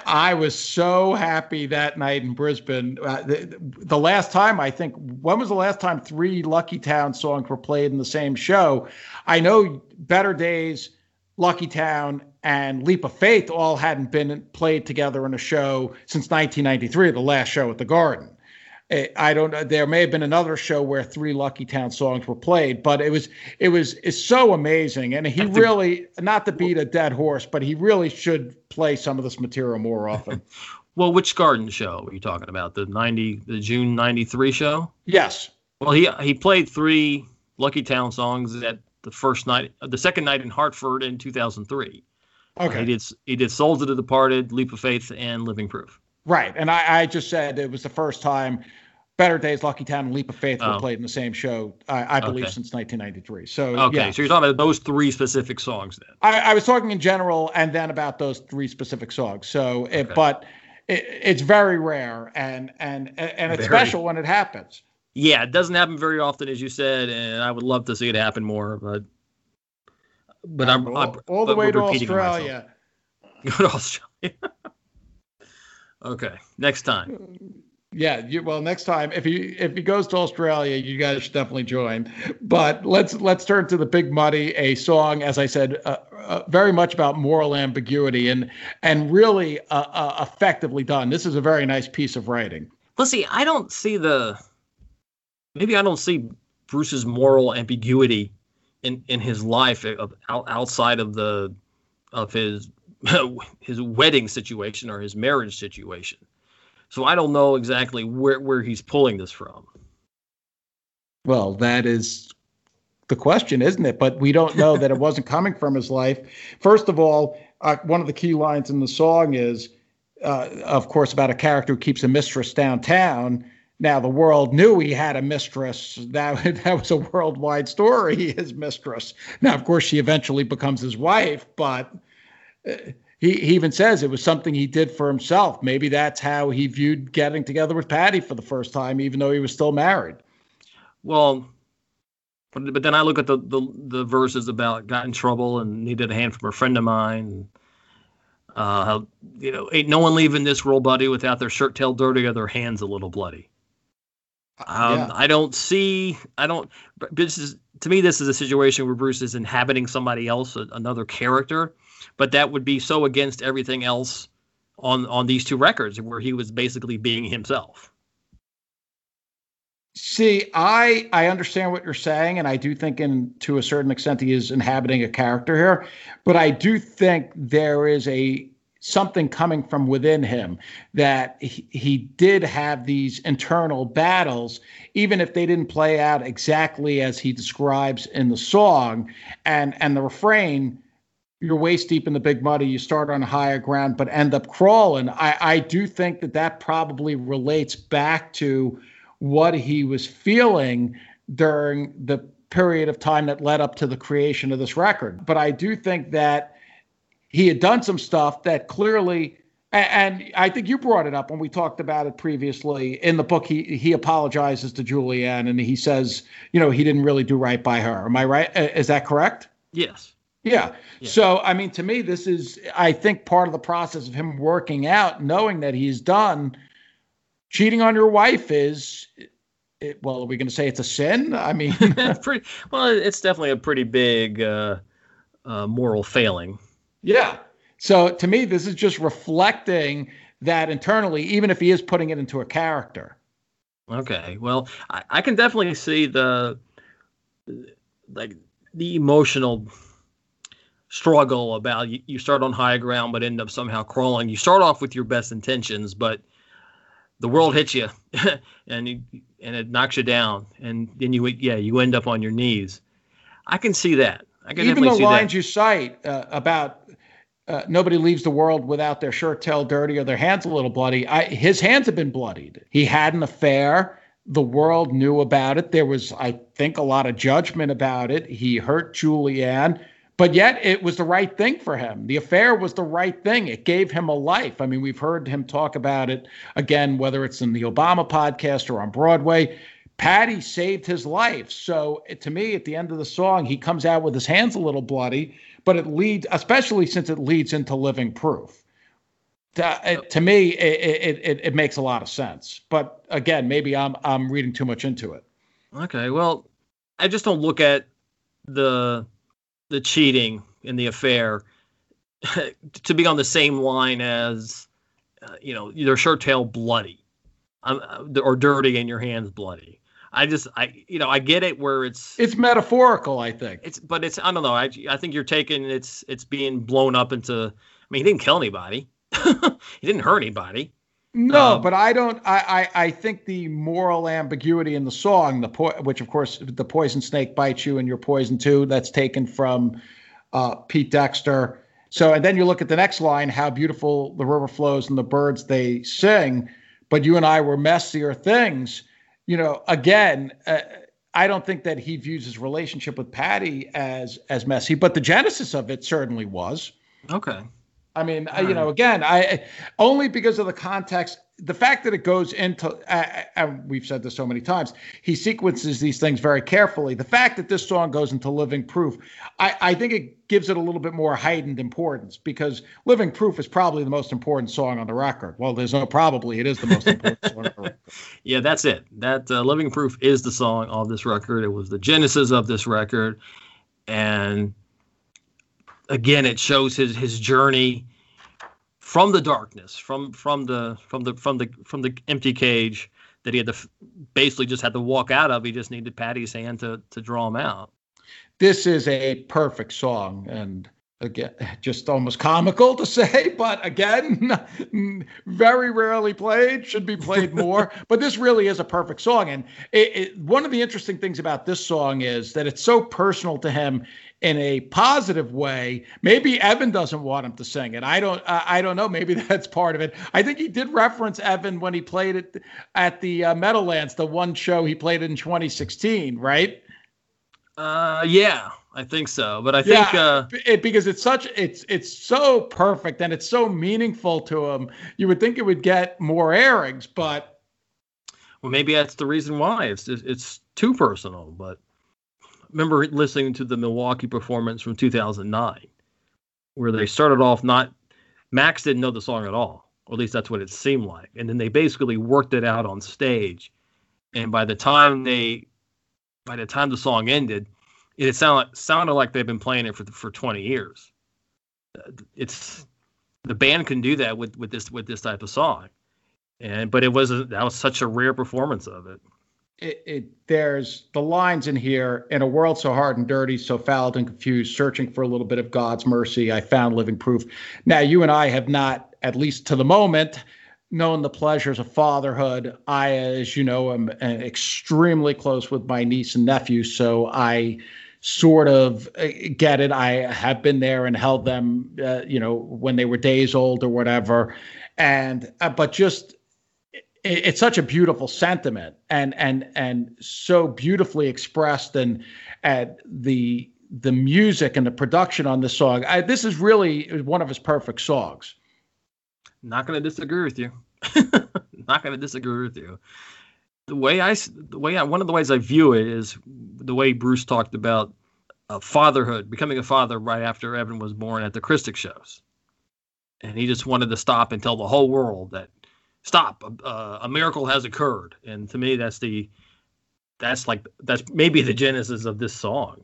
S1: I was so happy that night in Brisbane. Uh, the, the, last time, I think, when was the last time three Lucky Town songs were played in the same show? I know Better Days, Lucky Town, and Leap of Faith all hadn't been played together in a show since 1993, the last show at the Garden. Eh, I don't know. There may have been another show where three Lucky Town songs were played, but it was it was it's so amazing, and he really not to beat a dead horse, but he really should play some of this material more often.
S2: well, which Garden show are you talking about? The ninety, the June '93 show?
S1: Yes.
S2: Well, he he played three Lucky Town songs at the first night, the second night in Hartford in 2003. Okay. He did he did Souls of the Departed, Leap of Faith, and Living Proof.
S1: Right. And I, I just said it was the first time Better Days, Lucky Town, and Leap of Faith were oh. played in the same show, I, I believe, okay. since 1993. So,
S2: okay,
S1: yeah.
S2: so you're talking about those three specific songs then?
S1: I, I was talking in general, and then about those three specific songs. So, okay. it, but it, it's very rare, and and and it's very. special when it happens.
S2: Yeah, it doesn't happen very often, as you said, and I would love to see it happen more, but but I'm,
S1: all, I'm all the way to Australia.
S2: Go to Australia. Okay, next time.
S1: Yeah, you, well, next time if he if he goes to Australia, you guys should definitely join. But let's let's turn to the Big Muddy, a song, as I said, uh, uh, very much about moral ambiguity and and really uh, uh effectively done. This is a very nice piece of writing.
S2: Let's see. I don't see the maybe I don't see Bruce's moral ambiguity in in his life of, outside of the of his his wedding situation or his marriage situation. So I don't know exactly where where he's pulling this from.
S1: Well, that is the question, isn't it? But we don't know that it wasn't coming from his life. First of all, uh, one of the key lines in the song is, uh, of course, about a character who keeps a mistress downtown. Now the world knew he had a mistress. That that was a worldwide story. His mistress. Now, of course, she eventually becomes his wife, but he, he even says it was something he did for himself. Maybe that's how he viewed getting together with Patty for the first time, even though he was still married.
S2: Well, but, but then I look at the, the, the verses about got in trouble and needed a hand from a friend of mine. Uh, you know ain't no one leaving this world, buddy, without their shirt tail dirty or their hands a little bloody. Um, yeah. I don't see. I don't. This is to me. This is a situation where Bruce is inhabiting somebody else, another character, but that would be so against everything else on on these two records where he was basically being himself.
S1: See, I I understand what you're saying, and I do think, in to a certain extent, he is inhabiting a character here. But I do think there is a something coming from within him that he, he did have these internal battles, even if they didn't play out exactly as he describes in the song. And and the refrain, you're waist deep in the big muddy. You start on higher ground, but end up crawling. I I do think that that probably relates back to what he was feeling during the period of time that led up to the creation of this record. But I do think that he had done some stuff that clearly and I think you brought it up when we talked about it previously in the book. He he apologizes to Julianne and he says, you know, he didn't really do right by her. Am I right? Is that correct?
S2: Yes.
S1: Yeah. yeah. So I mean, to me, this is I think part of the process of him working out, knowing that he's done cheating on your wife is it, well are we going to say it's a sin i mean
S2: pretty, well it's definitely a pretty big uh, uh, moral failing
S1: yeah. So to me this is just reflecting that internally even if he is putting it into a character.
S2: Okay. Well i, I can definitely see the like the emotional struggle about you, you start on high ground but end up somehow crawling. You start off with your best intentions but the world hits you and you, and it knocks you down. And then you yeah you end up on your knees. I can see that. I can
S1: even the lines
S2: that.
S1: you cite uh, about uh, nobody leaves the world without their shirt tail dirty or their hands a little bloody I, his hands have been bloodied he had an affair the world knew about it there was i think a lot of judgment about it he hurt julianne but yet it was the right thing for him. The affair was the right thing. It gave him a life. I mean, we've heard him talk about it again, whether it's in the Obama podcast or on Broadway. Patti saved his life. So to me, at the end of the song, he comes out with his hands a little bloody, but it leads, especially since it leads into living proof. To, to me, it, it, it makes a lot of sense. But again, maybe I'm I'm reading too much into it.
S2: Okay, well, I just don't look at the the cheating in the affair to be on the same line as uh, you know their shirt tail bloody um, uh, or dirty and your hands bloody i just i you know i get it where it's
S1: it's metaphorical i think
S2: it's but it's i don't know i, I think you're taking it's it's being blown up into i mean he didn't kill anybody he didn't hurt anybody
S1: no, um, but I don't. I, I I think the moral ambiguity in the song, the po- which of course the poison snake bites you and you're poison too. That's taken from uh, Pete Dexter. So and then you look at the next line, how beautiful the river flows and the birds they sing. But you and I were messier things. You know, again, uh, I don't think that he views his relationship with Patty as as messy, but the genesis of it certainly was.
S2: Okay.
S1: I mean, I, you know, again, I only because of the context, the fact that it goes into, uh, uh, we've said this so many times, he sequences these things very carefully. The fact that this song goes into living proof, I, I think it gives it a little bit more heightened importance because living proof is probably the most important song on the record. Well, there's no probably, it is the most important song on the record.
S2: Yeah, that's it. That uh, living proof is the song of this record. It was the genesis of this record. And again, it shows his his journey from the darkness, from from the from the from the from the empty cage that he had to basically just had to walk out of. He just needed Patty's hand to to draw him out.
S1: This is a perfect song, and again, just almost comical to say, but again, very rarely played, should be played more. but this really is a perfect song. And it, it, one of the interesting things about this song is that it's so personal to him in a positive way. Maybe Evan doesn't want him to sing it. I don't. Uh, I don't know. Maybe that's part of it. I think he did reference Evan when he played it at the uh, Meadowlands, the one show he played in 2016, right?
S2: Uh, yeah, I think so. But I think yeah, uh,
S1: it, because it's such it's it's so perfect and it's so meaningful to him. You would think it would get more airings, but
S2: well, maybe that's the reason why it's it's too personal. But remember listening to the Milwaukee performance from 2009, where they started off not Max didn't know the song at all, or at least that's what it seemed like, and then they basically worked it out on stage, and by the time they, by the time the song ended, it sounded sounded like they've been playing it for for 20 years. It's the band can do that with with this with this type of song, and but it wasn't that was such a rare performance of it.
S1: it, it, there's the lines in here in a world so hard and dirty, so fouled and confused, searching for a little bit of God's mercy. I found living proof. Now, you and I have not, at least to the moment, known the pleasures of fatherhood. I, as you know, am uh, extremely close with my niece and nephew, so I sort of uh, get it. I have been there and held them, uh, you know, when they were days old or whatever, and uh, but just it's such a beautiful sentiment and and and so beautifully expressed and at the the music and the production on this song. I, this is really one of his perfect songs.
S2: Not going to disagree with you. Not going to disagree with you. The way I, the way I, one of the ways I view it is the way Bruce talked about uh, fatherhood, becoming a father right after Evan was born at the Christic shows, and he just wanted to stop and tell the whole world that stop, uh, a miracle has occurred. And to me, that's the, that's like that's maybe the genesis of this song.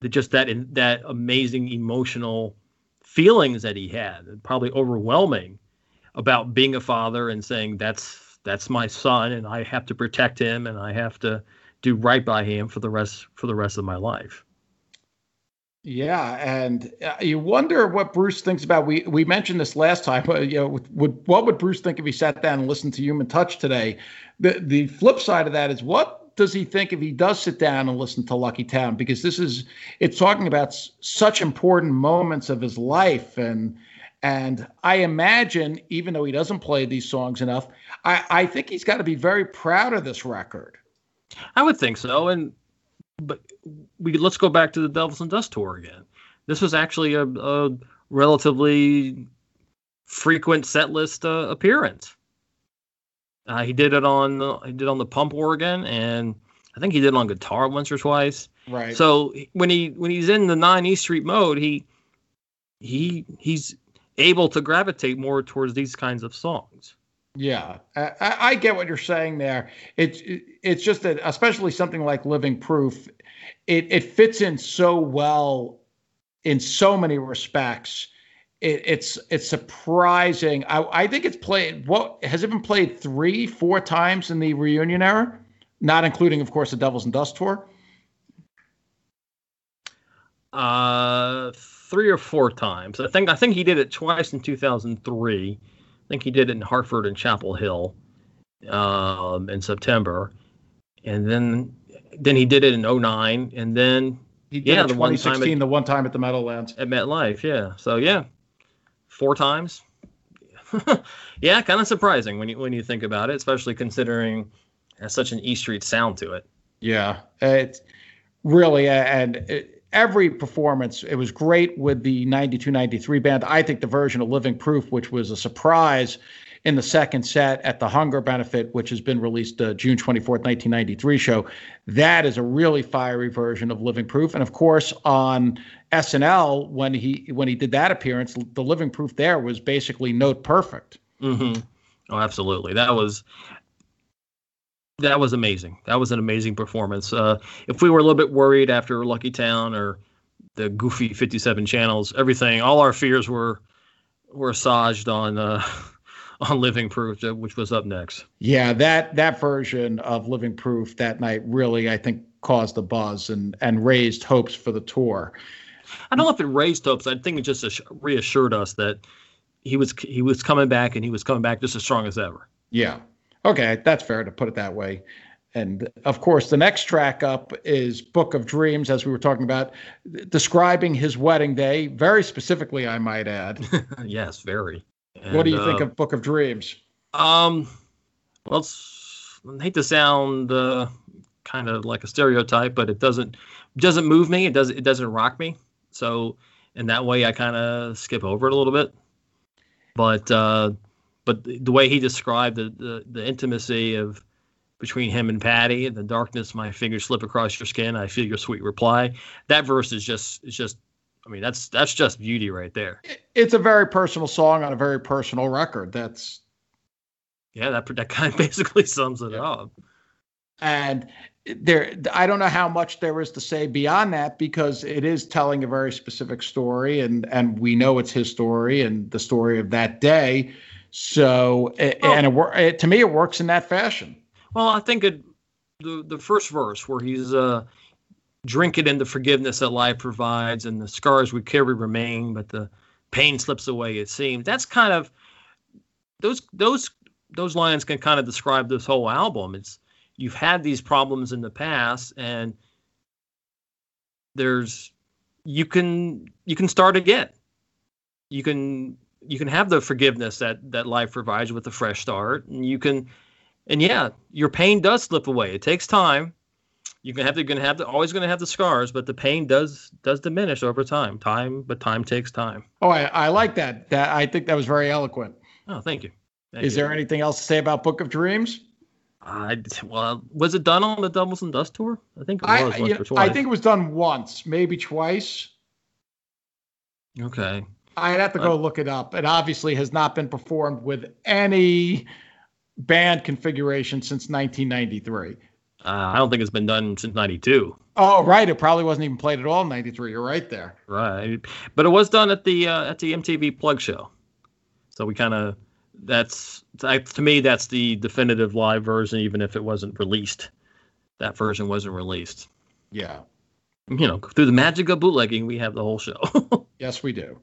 S2: The, just that in, that amazing emotional feelings that he had, probably overwhelming about being a father and saying that's that's my son and I have to protect him and I have to do right by him for the rest for the rest of my life.
S1: Yeah, and uh, you wonder what Bruce thinks about. We we mentioned this last time. But, you know, would what would Bruce think if he sat down and listened to Human Touch today? The the flip side of that is what does he think if he does sit down and listen to Lucky Town? Because this is it's talking about such important moments of his life and and I imagine, even though he doesn't play these songs enough, I, I think he's got to be very proud of this record.
S2: I would think so. And but we let's go back to the Devils and Dust tour again. This was actually a, a relatively frequent set list uh, appearance. Uh, he did it on the, he did on the pump organ, and I think he did it on guitar once or twice.
S1: Right.
S2: So when he when he's in the nine E Street mode, he he he's able to gravitate more towards these kinds of songs.
S1: Yeah, I, I get what you're saying there. It's it's just that, especially something like Living Proof, it it fits in so well in so many respects. It, it's it's surprising. I, I think it's played. What has it been played three, four times in the reunion era, not including, of course, the Devils and Dust tour.
S2: Uh three or four times. I think I think he did it twice in 2003. Think he did it in Hartford and Chapel Hill um, in September, and then then he did it in 09, and then
S1: he did yeah, the one time at, the one time at the Meadowlands
S2: at MetLife. Yeah, so yeah, four times. yeah, kind of surprising when you when you think about it, especially considering it has such an E Street sound to it.
S1: Yeah, it's really and. It, every performance. It was great with the 92 93 band. I think the version of Living Proof, which was a surprise in the second set at the Hunger Benefit, which has been released uh, June 24th, 1993 show, that is a really fiery version of Living Proof. And of course, on SNL, when he when he did that appearance, the Living Proof there was basically note perfect.
S2: Mm-hmm. Oh, absolutely. That was that was amazing. That was an amazing performance. Uh, if we were a little bit worried after Lucky Town or the goofy 57 channels, everything, all our fears were were assuaged on uh, on Living Proof, uh, which was up next.
S1: Yeah, that that version of Living Proof that night really, I think, caused a buzz and and raised hopes for the tour.
S2: I don't know if it raised hopes. I think it just reassured us that he was he was coming back and he was coming back just as strong as ever.
S1: Yeah, Okay, that's fair to put it that way. And of course, the next track up is Book of Dreams, as we were talking about, describing his wedding day, very specifically, I might add.
S2: yes, very.
S1: And, what do you uh, think of Book of Dreams?
S2: Um, well, I hate to sound uh, kind of like a stereotype, but it doesn't doesn't move me. It does it doesn't rock me. So in that way, I kind of skip over it a little bit. But uh, but the, the way he described the, the, the intimacy of between him and Patty, in the darkness, my fingers slip across your skin. I feel your sweet reply. That verse is just is just. I mean, that's that's just beauty right there.
S1: It's a very personal song on a very personal record. That's
S2: yeah, that that kind of basically sums it yeah. up.
S1: And there, I don't know how much there is to say beyond that because it is telling a very specific story, and and we know it's his story and the story of that day. So, and it, it, to me, it works in that fashion.
S2: Well, I think it the the first verse where he's uh drinking in the forgiveness that life provides, and the scars we carry remain, but the pain slips away. It seems that's kind of those those those lines can kind of describe this whole album. It's you've had these problems in the past, and there's you can you can start again. You can you can have the forgiveness that that life provides with a fresh start, and you can, and yeah, your pain does slip away. It takes time. You can have going to have the, always going to have the scars, but the pain does does diminish over time. Time, but time takes time.
S1: Oh, I, I like that. That I think that was very eloquent.
S2: Oh, thank you. Thank
S1: Is
S2: you.
S1: there anything else to say about Book of Dreams?
S2: I well, was it done on the Devils and Dust tour? I think it was
S1: I,
S2: once
S1: you
S2: or
S1: know,
S2: twice.
S1: I think it was done once, maybe twice.
S2: Okay.
S1: I'd have to go look it up. It obviously has not been performed with any band configuration since 1993.
S2: Uh, I don't think it's been done since '92.
S1: Oh, right. It probably wasn't even played at all in 93. You're right there.
S2: Right, but it was done at the uh, at the MTV Plugged Show. So we kind of that's to me that's the definitive live version, even if it wasn't released. That version wasn't released.
S1: Yeah.
S2: You know, through the magic of bootlegging, we have the whole show.
S1: Yes, we do.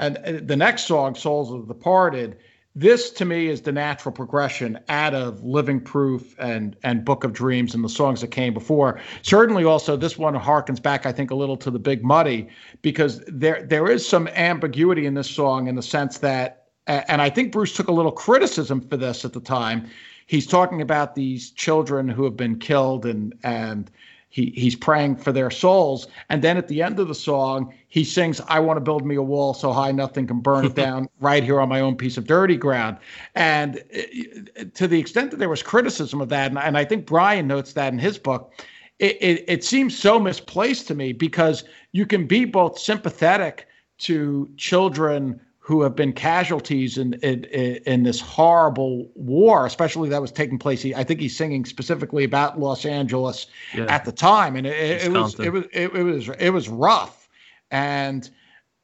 S1: And uh, the next song, Souls of the Departed, this to me is the natural progression out of Living Proof and and Book of Dreams and the songs that came before. Certainly, also this one harkens back, I think, a little to the Big Muddy because there there is some ambiguity in this song in the sense that, and I think Bruce took a little criticism for this at the time. He's talking about these children who have been killed and and he he's praying for their souls. And then at the end of the song he sings i want to build me a wall so high nothing can burn it down right here on my own piece of dirty ground. And uh, to the extent that there was criticism of that and, and i think brian notes that in his book it, it, it seems so misplaced to me because you can be both sympathetic to children who have been casualties in, in in this horrible war, especially that was taking place. He, I think he's singing specifically about Los Angeles
S2: Yeah.
S1: at the time, and it, it was it was it, it was it was rough, and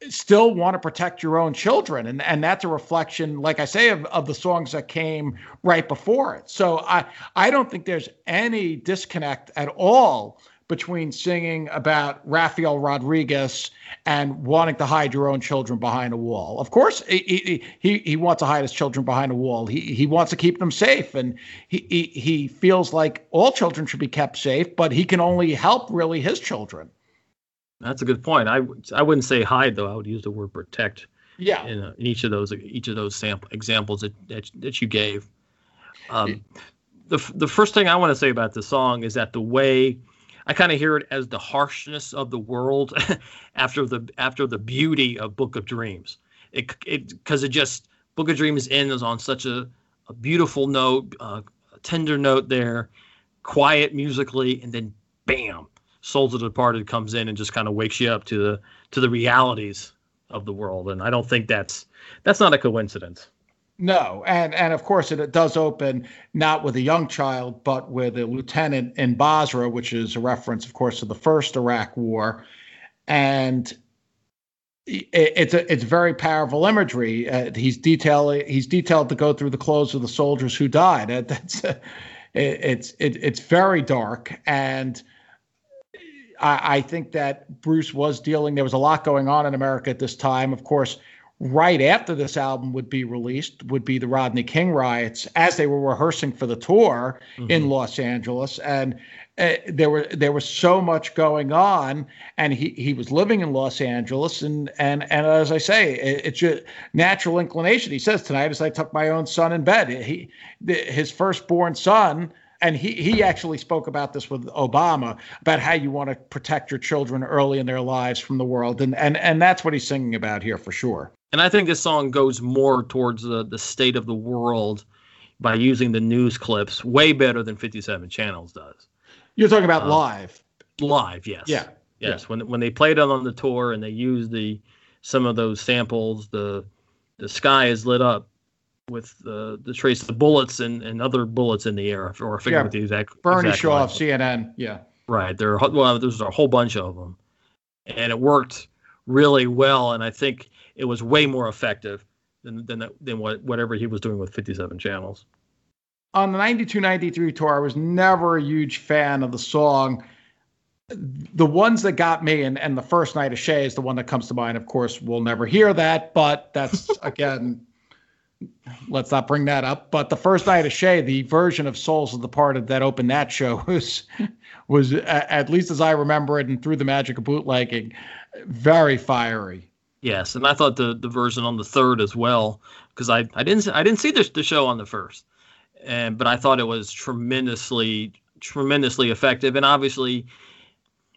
S1: still want to protect your own children, and and that's a reflection, like I say, of, of the songs that came right before it. So I I don't think there's any disconnect at all between singing about Rafael Rodriguez and wanting to hide your own children behind a wall. Of course, he he, he wants to hide his children behind a wall. He he wants to keep them safe, and he, he he feels like all children should be kept safe, but he can only help really his children.
S2: That's a good point. I, I wouldn't say hide though. I would use the word protect
S1: Yeah,
S2: in, uh, in each of those each of those sample examples that that, that you gave. Um, the f- the first thing I want to say about the song is that the way I kind of hear it as the harshness of the world after the after the beauty of Book of Dreams. It it because it just Book of Dreams ends on such a, a beautiful note, uh, a tender note there, quiet musically, and then bam, Souls of the Departed comes in and just kind of wakes you up to the to the realities of the world. And I don't think that's that's not a coincidence.
S1: No, and and of course it, it does open not with a young child, but with a lieutenant in Basra, which is a reference, of course, to the first Iraq War, and it, it's a it's very powerful imagery. Uh, he's detailed he's detailed to go through the clothes of the soldiers who died. Uh, that's uh, it, it's it, it's very dark and. I, I think that Bruce was dealing. There was a lot going on in America at this time. Of course, right after this album would be released would be the Rodney King riots as they were rehearsing for the tour in Los Angeles. And uh, there were there was so much going on and he he was living in Los Angeles. And and and as I say it, it's a natural inclination. He says tonight as I took my own son in bed. He the, his firstborn son and he he actually spoke about this with Obama about how you want to protect your children early in their lives from the world. And and and that's what he's singing about here for sure
S2: And I think this song goes more towards the, the state of the world by using the news clips way better than 57 Channels does.
S1: You're talking about
S2: Uh,
S1: live.
S2: Live, yes.
S1: Yeah.
S2: Yes. When when they played it on the tour and they used the some of those samples, the the sky is lit up with the the trace of bullets and, and other bullets in the air, or I forget
S1: Yeah.
S2: what the exact
S1: Bernie
S2: exact
S1: Shaw of. CNN. Yeah.
S2: Right. There are well, there's a whole bunch of them, and it worked really well. And I think it was way more effective than than than what whatever he was doing with 57 channels.
S1: on the 92 93 tour, I was never a huge fan of the song. The ones that got me, and, and the first night of Shea is the one that comes to mind. Of course, we'll never hear that, but that's again, let's not bring that up. But the first night of Shea, the version of Souls of Departed that opened that show was was at least as I remember it, and through the magic of bootlegging, very fiery.
S2: Yes, and I thought the the version on the third as well because I I didn't I didn't see the the show on the first, and but I thought it was tremendously tremendously effective, and obviously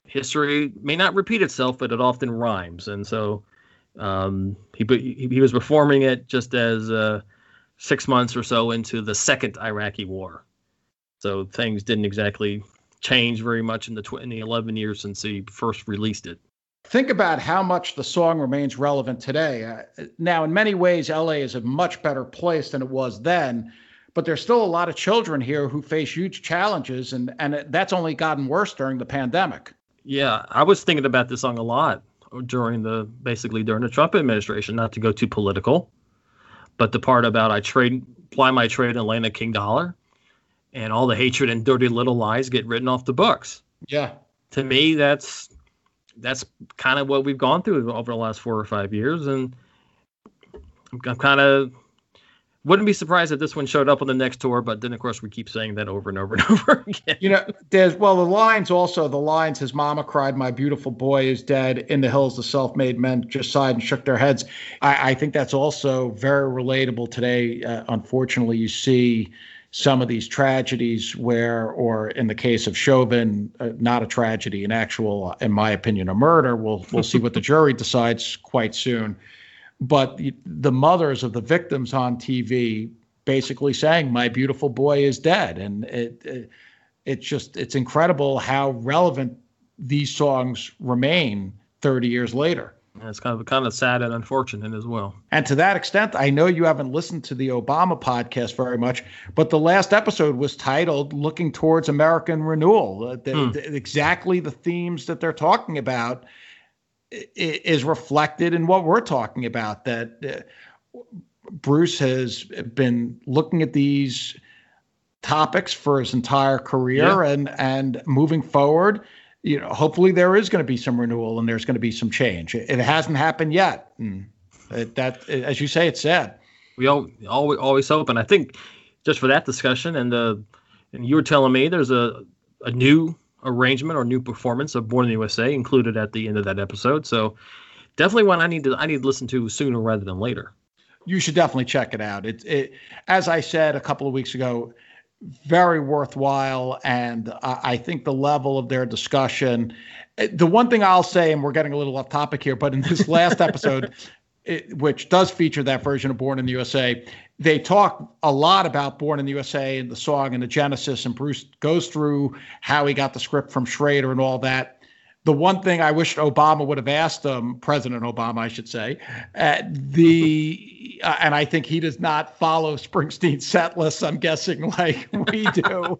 S2: history may not repeat itself, but it often rhymes, and so um, he he was performing it just as uh, six months or so into the second Iraqi war, so things didn't exactly change very much in the tw- in the 11 years since he first released it
S1: think about how much the song remains relevant today. Uh, now, in many ways, LA is a much better place than it was then, but there's still a lot of children here who face huge challenges, and and that's only gotten worse during the pandemic.
S2: Yeah, I was thinking about this song a lot during the basically during the Trump administration. Not to go too political, but the part about I trade ply my trade in land a king dollar, and all the hatred and dirty little lies get written off the books.
S1: Yeah,
S2: to me, that's that's kind of what we've gone through over the last four or five years, and I'm kind of wouldn't be surprised if this one showed up on the next tour, but then of course we keep saying that over and over and over again.
S1: You know, there's well the lines also the lines his mama cried, my beautiful boy is dead. In the hills, the self-made men just sighed and shook their heads. I, I think that's also very relatable today. Uh, unfortunately, you see some of these tragedies where, or in the case of Chauvin, uh, not a tragedy, an actual, in my opinion, a murder. We'll we'll see what the jury decides quite soon. But the, the mothers of the victims on TV basically saying, "My beautiful boy is dead," and it, it it's just it's incredible how relevant these songs remain 30 years later.
S2: It's kind of kind of sad and unfortunate as well.
S1: And to that extent, I know you haven't listened to the Obama podcast very much, but the last episode was titled "Looking Towards American Renewal." Uh, the, hmm. the, exactly the themes that they're talking about is reflected in what we're talking about. That uh, Bruce has been looking at these topics for his entire career, yeah. and and moving forward you know, hopefully there is going to be some renewal and there's going to be some change. It, hasn't happened yet. And it, that, as you say, it's sad.
S2: We all, always, always hope. And I think just for that discussion and the, and you were telling me there's a, a new arrangement or new performance of Born in the USA included at the end of that episode. So definitely one I need to, I need to listen to sooner rather than later.
S1: You should definitely check it out. It, it, as I said a couple of weeks ago, very worthwhile. And I think the level of their discussion, eh, the one thing I'll say, and we're getting a little off topic here, but in this last episode, it, which does feature that version of Born in the USA, they talk a lot about Born in the USA and the song and the genesis. And Bruce goes through how he got the script from Schrader and all that the one thing I wish Obama would have asked him, President Obama, I should say, uh, the uh, and I think he does not follow Springsteen's set list. I'm guessing like we do.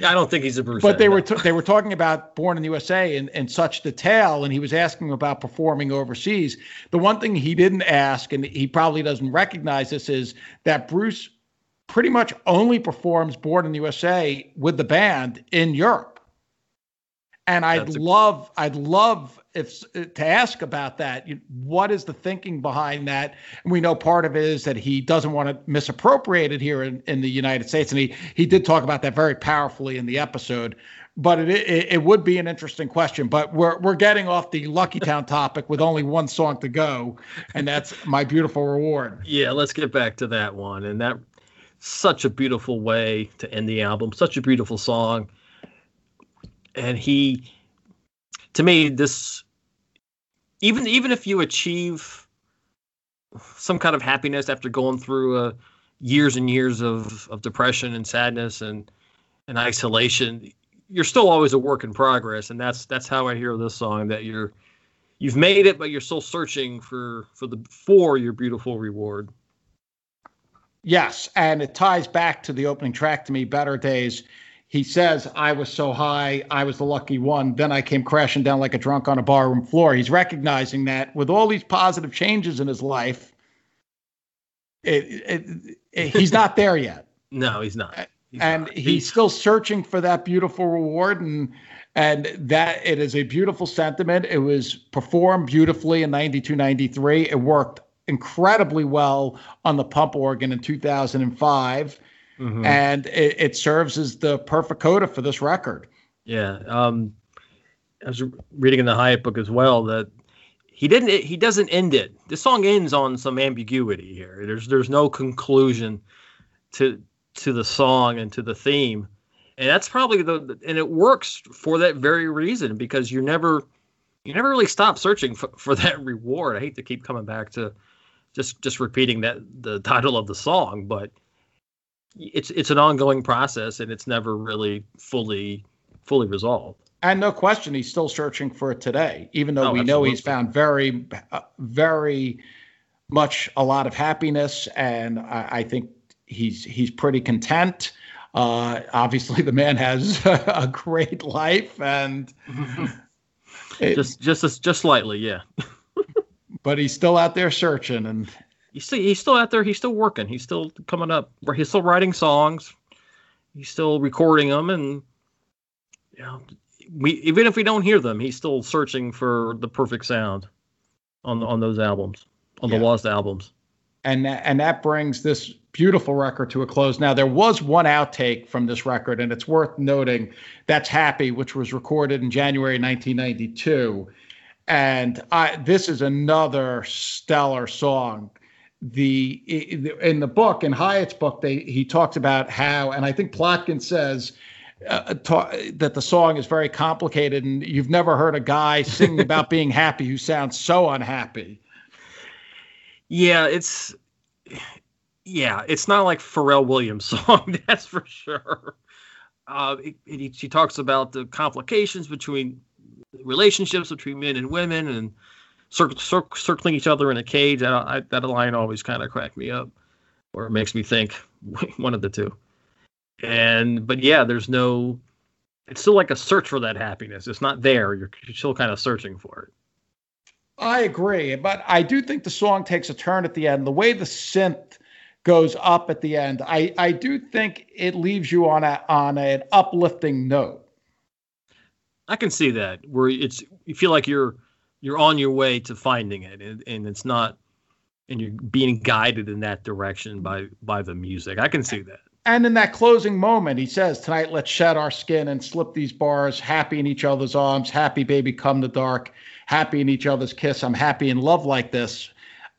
S2: yeah, I don't think he's a Bruce.
S1: But they were t- they were talking about Born in the USA in, in such detail, and he was asking about performing overseas. The one thing he didn't ask, and he probably doesn't recognize this, is that Bruce pretty much only performs Born in the USA with the band in Europe. And I'd love, I'd love if uh, to ask about that. What is the thinking behind that? And we know part of it is that he doesn't want to misappropriate it here in, in the United States, and he he did talk about that very powerfully in the episode. But it, it, it would be an interesting question. But we're we're getting off the Lucky Town topic with only one song to go, and that's my beautiful reward.
S2: Yeah, let's get back to that one. And that such a beautiful way to end the album. Such a beautiful song and he to me this even even if you achieve some kind of happiness after going through uh, years and years of, of depression and sadness and and isolation you're still always a work in progress. And that's that's how i hear this song that you're you've made it but you're still searching for for the for your beautiful reward.
S1: Yes and it ties back to the opening track to me better days he says, I was so high, I was the lucky one. Then I came crashing down like a drunk on a barroom floor. He's recognizing that with all these positive changes in his life, it, it, it, he's not there yet.
S2: No, he's not.
S1: He's and not. he's, he's still searching for that beautiful reward and and that it is a beautiful sentiment. It was performed beautifully in 92 93. It worked incredibly well on the pump organ in 2005. Mm-hmm. And it, it, serves as the perfect coda for this record.
S2: Yeah. Um, I was reading in the Hiatt book as well that he didn't he doesn't end it. The song ends on some ambiguity here. There's there's no conclusion to to the song and to the theme. And that's probably the and it works for that very reason because you never you never really stop searching for, for that reward. I hate to keep coming back to just just repeating that the title of the song, but it's it's an ongoing process and it's never really fully fully resolved.
S1: And no question, he's still searching for it today, even though oh, we absolutely. know he's found very, uh, very much a lot of happiness, and I, I think he's he's pretty content. Uh, obviously, the man has a great life, and
S2: it, just just just slightly, yeah.
S1: but he's still out there searching, and
S2: you see, he's still out there. He's still working. He's still coming up. He's still writing songs. He's still recording them, and you know, we even if we don't hear them, he's still searching for the perfect sound on on those albums, on yeah. the lost albums.
S1: And and that brings this beautiful record to a close. Now there was one outtake from this record, and it's worth noting. That's "Happy," which was recorded in January 1992, and I, this is another stellar song. The in the book in Hiatt's book, they he talks about how, and I think Plotkin says uh, ta- that the song is very complicated and you've never heard a guy singing about being happy who sounds so unhappy.
S2: Yeah, it's yeah, it's not like Pharrell Williams song, that's for sure. Uh, it, it, she talks about the complications between relationships between men and women and cir- cir- circling each other in a cage. I, I, that line always kind of cracked me up, or it makes me think one of the two. And but yeah there's no it's still like a search for that happiness. It's not there. You're, you're still kind of searching for it.
S1: I agree but i do think the song takes a turn at the end. The way the synth goes up at the end i i do think it leaves you on a on an uplifting note.
S2: I can see that where it's you feel like you're you're on your way to finding it and, and it's not and you're being guided in that direction by by the music i can see that
S1: and in that closing moment, he says, Tonight, let's shed our skin and slip these bars, happy in each other's arms, happy, baby, come the dark, happy in each other's kiss. I'm happy in love like this.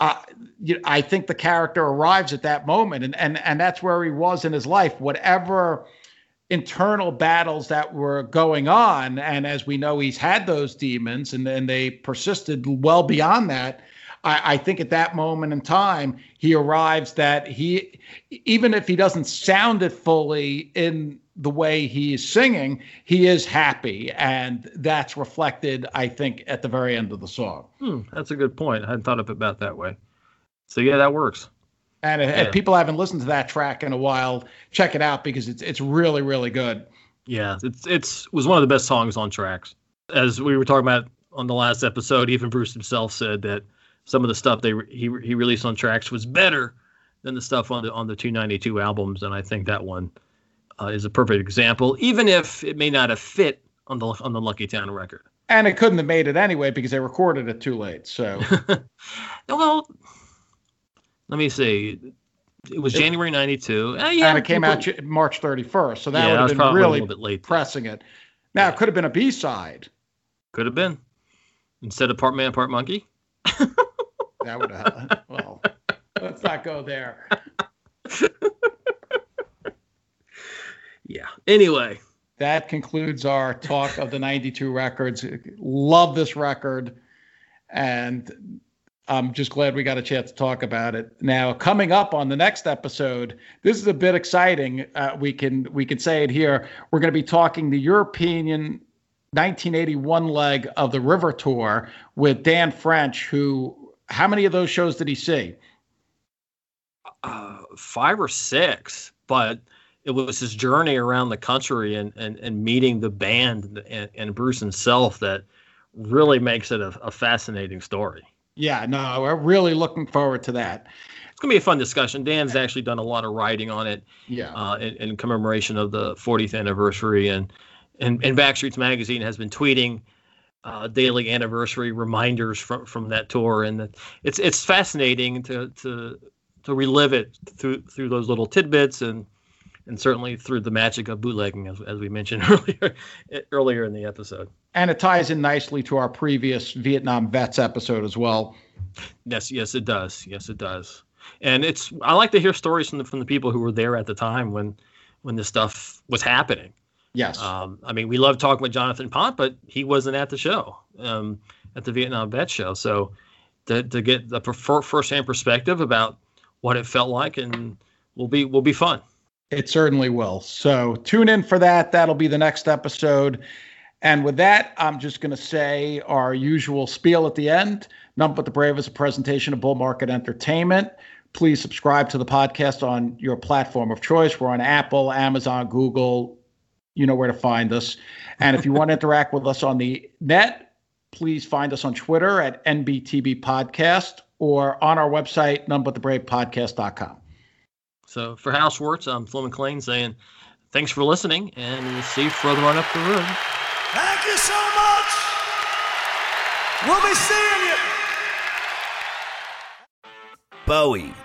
S1: Uh, you I think the character arrives at that moment, and, and, and that's where he was in his life. Whatever internal battles that were going on, and as we know, he's had those demons, and, and they persisted well beyond that I, I think at that moment in time, he arrives that he, even if he doesn't sound it fully in the way he is singing, he is happy. And that's reflected, I think, at the very end of the song.
S2: Hmm, that's a good point. I hadn't thought of it about that way. So, yeah, that works.
S1: And if, yeah. if people haven't listened to that track in a while, check it out because it's it's really really good.
S2: Yeah, it's it's it was one of the best songs on tracks. As we were talking about on the last episode, even Bruce himself said that some of the stuff they he he released on tracks was better than the stuff on the on the 292 albums, and I think that one uh, is a perfect example, even if it may not have fit on the on the Lucky Town record.
S1: And it couldn't have made it anyway because they recorded it too late. So,
S2: well, let me see. It was January '92,
S1: uh, yeah, and it came out March 31st. So that yeah, would have been really a bit late pressing it. Now yeah. it could have been a B side.
S2: Could have been instead of Part Man, Part Monkey.
S1: That would have. well, let's not go there.
S2: yeah. Anyway,
S1: that concludes our talk of the 92 records. Love this record. And I'm just glad we got a chance to talk about it. Now, coming up on the next episode, this is a bit exciting. Uh, we can we can say it here. We're going to be talking the European 1981 leg of the River Tour with Dan French, who how many of those shows did he see?
S2: Uh, five or six, but it was his journey around the country and, and, and meeting the band and, and Bruce himself that really makes it a, a fascinating story.
S1: Yeah, no, we're really looking forward to that.
S2: It's gonna be a fun discussion. Dan's actually done a lot of writing on it.
S1: Yeah.
S2: Uh, in, in commemoration of the 40th anniversary, and and and Backstreets Magazine has been tweeting uh, daily anniversary reminders from from that tour, and it's it's fascinating to to to relive it through through those little tidbits and and certainly through the magic of bootlegging, as, as we mentioned earlier earlier in the episode.
S1: And it ties in nicely to our previous Vietnam vets episode as well.
S2: Yes, yes, it does. Yes, it does. And it's I like to hear stories from the from the people who were there at the time when when this stuff was happening.
S1: Yes.
S2: Um, I mean, we love talking with Jonathan Pont, but he wasn't at the show, um, at the Vietnam Vet Show. So to, to get the first-hand perspective about what it felt like, and will be will be fun.
S1: It certainly will. So tune in for that. That'll be the next episode. And with that, I'm just going to say our usual spiel at the end. None but the Brave is a presentation of Bull Market Entertainment. Please subscribe to the podcast on your platform of choice. We're on Apple, Amazon, Google. You know where to find us. And if you want to interact with us on the net, please find us on Twitter at NBTB Podcast or on our website, nonebutthebravepodcast.com.
S2: So for Hal Schwartz, I'm Flo McLean saying thanks for listening, and we'll see you further on up the road.
S3: Thank you so much. We'll be seeing you.
S4: Bowie,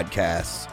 S4: podcasts.